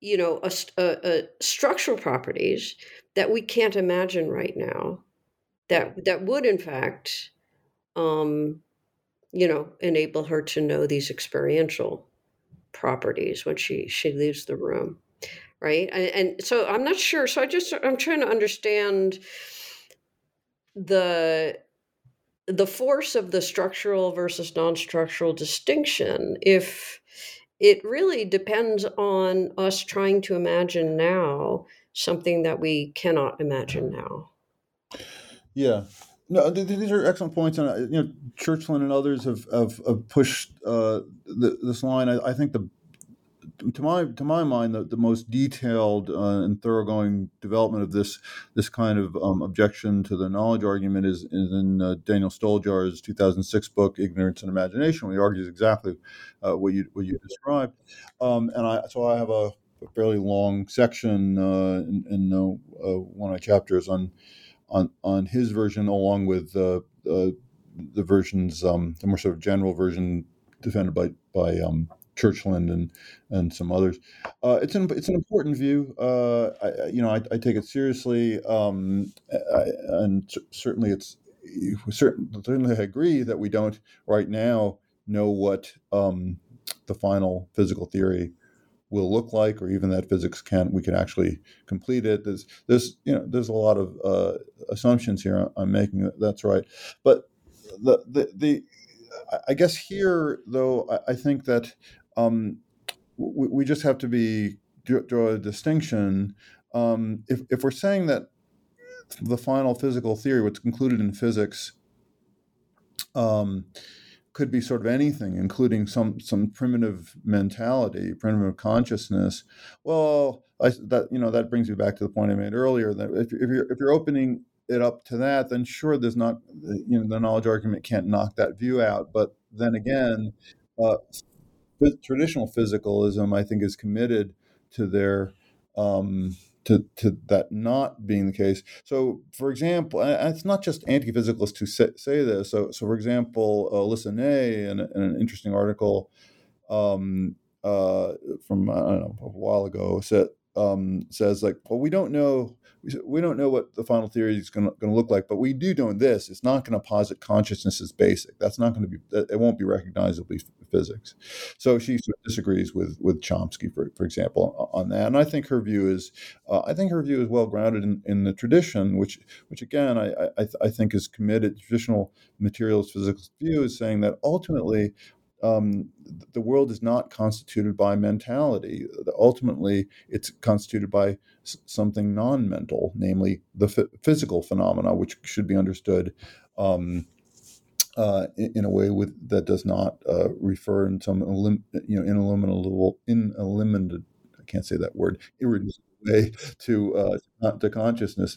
you know, a, a, a structural properties that we can't imagine right now. That that would, in fact, um, you know, enable her to know these experiential properties when she she leaves the room right? And, and, so i'm not sure so i just i'm trying to understand the the force of the structural versus non-structural distinction if it really depends on us trying to imagine now something that we cannot imagine now.
Yeah. No, these are excellent points, and uh, you know, Churchland and others have have, have pushed uh, the, this line. I, I, think the to my to my mind the, the most detailed uh, and thoroughgoing development of this this kind of um, objection to the knowledge argument is, is in uh, Daniel Stoljar's 2006 book Ignorance and Imagination, where he argues exactly uh, what you what you described. Um, and I so I have a, a fairly long section uh, in, in uh, one of my chapters on on on his version, along with uh, uh, the versions, um, the more sort of general version defended by by um, Churchland and and some others. Uh, it's an it's an important view. Uh, I, you know, I, I, take it seriously, um, I, and certainly it's certainly I agree that we don't right now know what um, the final physical theory will look like, or even that physics can we can actually complete it. There's there's you know there's a lot of uh, assumptions here I'm making. That's right, but the the, the I guess here though I think that um, we, we, just have to be draw a distinction. Um, if if we're saying that the final physical theory, what's concluded in physics, um, could be sort of anything, including some some primitive mentality, primitive consciousness. Well, I, that you know that brings me back to the point I made earlier that if, if you're if you're opening it up to that, then sure, there's not you know the knowledge argument can't knock that view out. But then again, uh, traditional physicalism, I think, is committed to their um, to, to that not being the case. So, for example, it's not just anti-physicalists who say, say this. So, so for example, Alyssa Ney, in, in an interesting article um, uh, from I don't know a while ago, said um, says like, well, we don't know we don't know what the final theory is going to look like, but we do know this: it's not going to posit consciousness as basic. That's not going to be. It won't be recognizably physics. So she disagrees with with Chomsky, for for example, on that. And I think her view is, uh, I think her view is well grounded in, in the tradition, which which again I I, I think is committed. Traditional materialist physics view is saying that ultimately um, the world is not constituted by mentality. Ultimately, it's constituted by something non-mental, namely the f- physical phenomena, which should be understood um, uh, in, in, a way with that does not uh, refer in some elim- you know ineliminable ineliminated I can't say that word irreducible way to uh, to consciousness,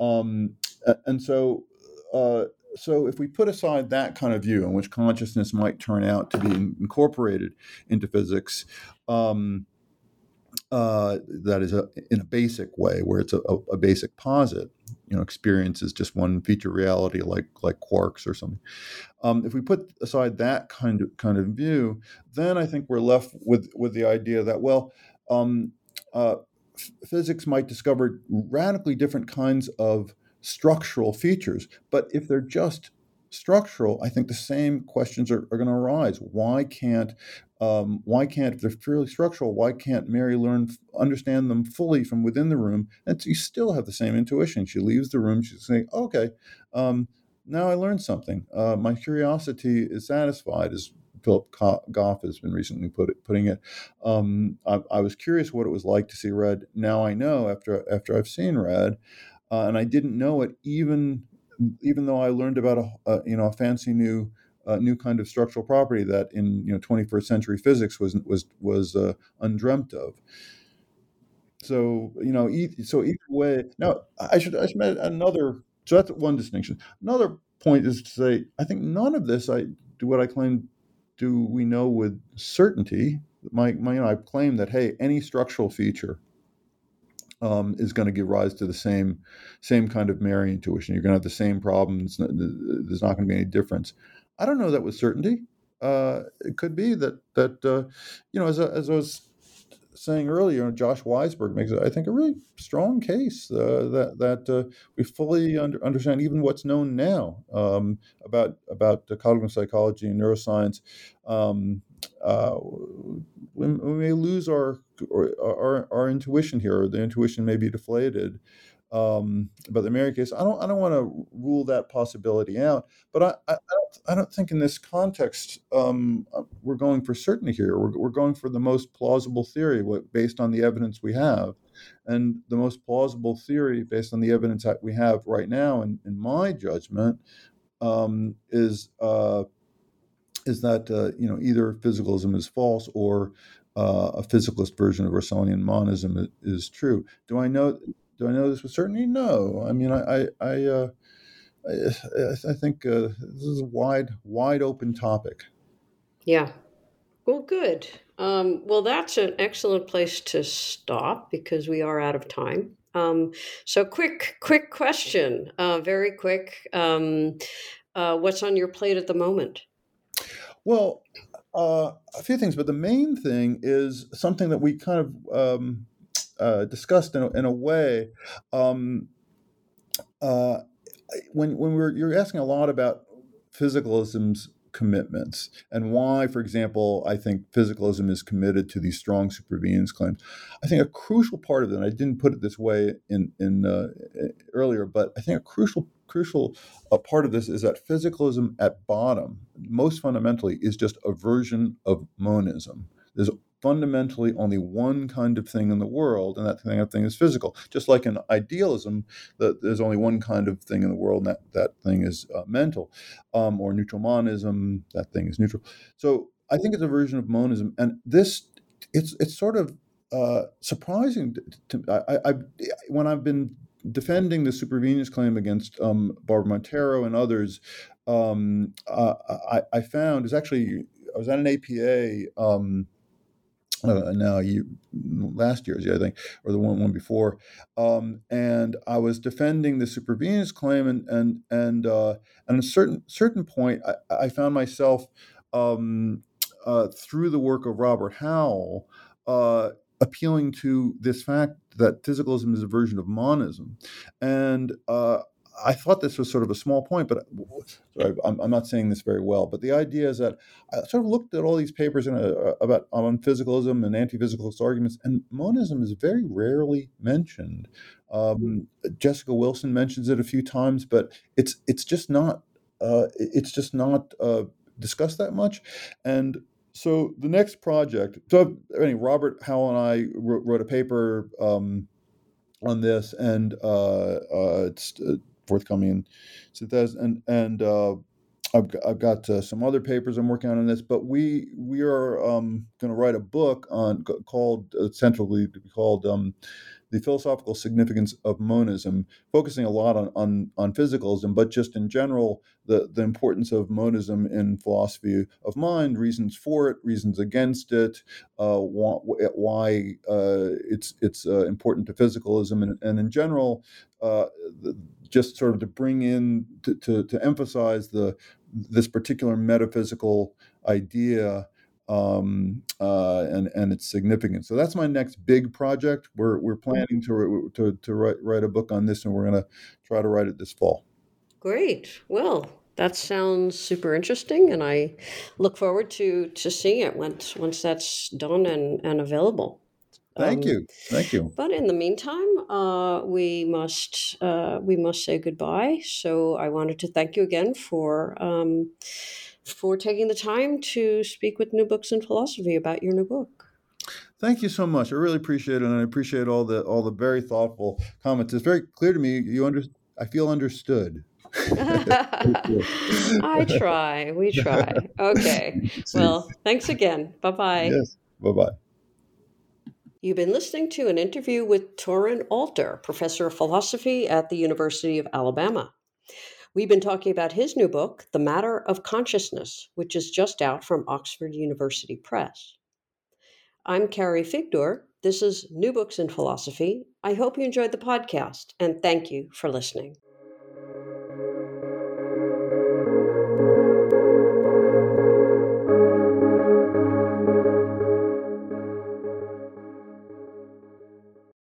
um, and so uh, so if we put aside that kind of view in which consciousness might turn out to be incorporated into physics, um, uh, that is a, in a basic way, where it's a, a, basic posit. You know, experience is just one feature reality, like like quarks or something. Um, if we put aside that kind of kind of view, then I think we're left with with the idea that well, um, uh, physics might discover radically different kinds of structural features, but if they're just structural, I think the same questions are, are going to arise. Why can't um, why can't if they're purely structural? Why can't Mary learn understand them fully from within the room? And you still have the same intuition. She leaves the room. She's saying, "Okay, um, now I learned something. Uh, my curiosity is satisfied." As Philip Goff has been recently put it, putting it. Um, I, I, was curious what it was like to see red. Now I know after after I've seen red, uh, and I didn't know it even even though I learned about a, a you know a fancy new uh, new kind of structural property that in you know 21st century physics was was was uh, undreamt of. So you know, so either way. Now I should I should make another. So that's one distinction. Another point is to say I think none of this I do what I claim do we know with certainty. My, my you know, I claim that hey, any structural feature um, is going to give rise to the same same kind of Mary intuition. You're going to have the same problems. There's not going to be any difference. I don't know that with certainty. Uh, it could be that that uh, you know, as as I was saying earlier, Josh Weisberg makes, I think, a really strong case uh, that that uh, we fully under, understand even what's known now um, about about cognitive psychology and neuroscience. Um, uh, we, we, may lose our, our our intuition here, or the intuition may be deflated. Um, but the Mary case, I don't, I don't want to rule that possibility out. But I, I, I, don't, I don't think in this context um, uh, we're going for certainty here. We're, we're going for the most plausible theory what, based on the evidence we have, and the most plausible theory based on the evidence that we have right now, in, in my judgment, um, is uh, is that uh, you know either physicalism is false or uh, a physicalist version of Russellian monism is true. Do I know? Do I know this with certainty? No. I mean, I, I, I, uh, I, I think uh, this is a wide, wide open topic.
Yeah. Well, good. Um, well, that's an excellent place to stop because we are out of time. Um, so, quick, quick question, uh, very quick. Um, uh, what's on your plate at the moment?
Well, uh, a few things, but the main thing is something that we kind of um, uh, discussed in a, in a way. Um, uh, when when we're you're asking a lot about physicalism's commitments and why, for example, I think physicalism is committed to these strong supervenience claims. I think a crucial part of it, and I didn't put it this way in in uh, earlier, but I think a crucial crucial uh, part of this is that physicalism at bottom, most fundamentally, is just a version of monism. There's fundamentally only one kind of thing in the world, and that kind of thing is physical. Just like in idealism, that there's only one kind of thing in the world, and that, that thing is uh, mental, um, or neutral monism, that thing is neutral. So I think it's a version of monism, and this it's it's sort of uh, surprising to, to I, I, when I've been defending the supervenience claim against um, Barbara Montero and others. Um, uh, I, I, found is actually I was at an APA um, uh, now you last year's yeah, I think or the one one before um, and I was defending the supervenience claim and and and uh, at a certain certain point I, I found myself um, uh, through the work of Robert Howell uh, appealing to this fact that physicalism is a version of monism and uh, I thought this was sort of a small point, but sorry, I'm, I'm, not saying this very well. But the idea is that I sort of looked at all these papers a, about on physicalism and anti-physicalist arguments, and monism is very rarely mentioned. Um, Jessica Wilson mentions it a few times, but it's it's just not uh, it's just not uh, discussed that much. And so the next project, so I mean, Robert Howell and I wrote, wrote a paper. Um, on this, and uh, uh, it's uh, forthcoming in 2000 and and uh, I've got, I've got uh, some other papers I'm working on on this, but we we are um, going to write a book on called uh, centrally called um, the philosophical significance of monism, focusing a lot on, on, on physicalism, but just in general, the, the importance of monism in philosophy of mind, reasons for it, reasons against it, uh, why uh, it's it's uh, important to physicalism, and, and in general, uh, the, just sort of to bring in to, to, to emphasize the this particular metaphysical idea um, uh, and and its significance. So that's my next big project. We're we're mm-hmm. planning to to to write write a book on this, and we're going to try to write it this fall.
Great. Well, that sounds super interesting, and I look forward to to seeing it once once that's done and and available.
Thank um, you, thank you.
But in the meantime, uh, we must uh, we must say goodbye. So I wanted to thank you again for. Um, for taking the time to speak with New Books in Philosophy about your new book.
Thank you so much. I really appreciate it, and I appreciate all the all the very thoughtful comments. It's very clear to me you under. I feel understood. (laughs)
I try. We try. Okay. Well, thanks again. Bye bye.
Yes. Bye bye.
You've been listening to an interview with Torin Alter, professor of philosophy at the University of Alabama. We've been talking about his new book, The Matter of Consciousness, which is just out from Oxford University Press. I'm Carrie Figdor. This is New Books in Philosophy. I hope you enjoyed the podcast, and thank you for listening.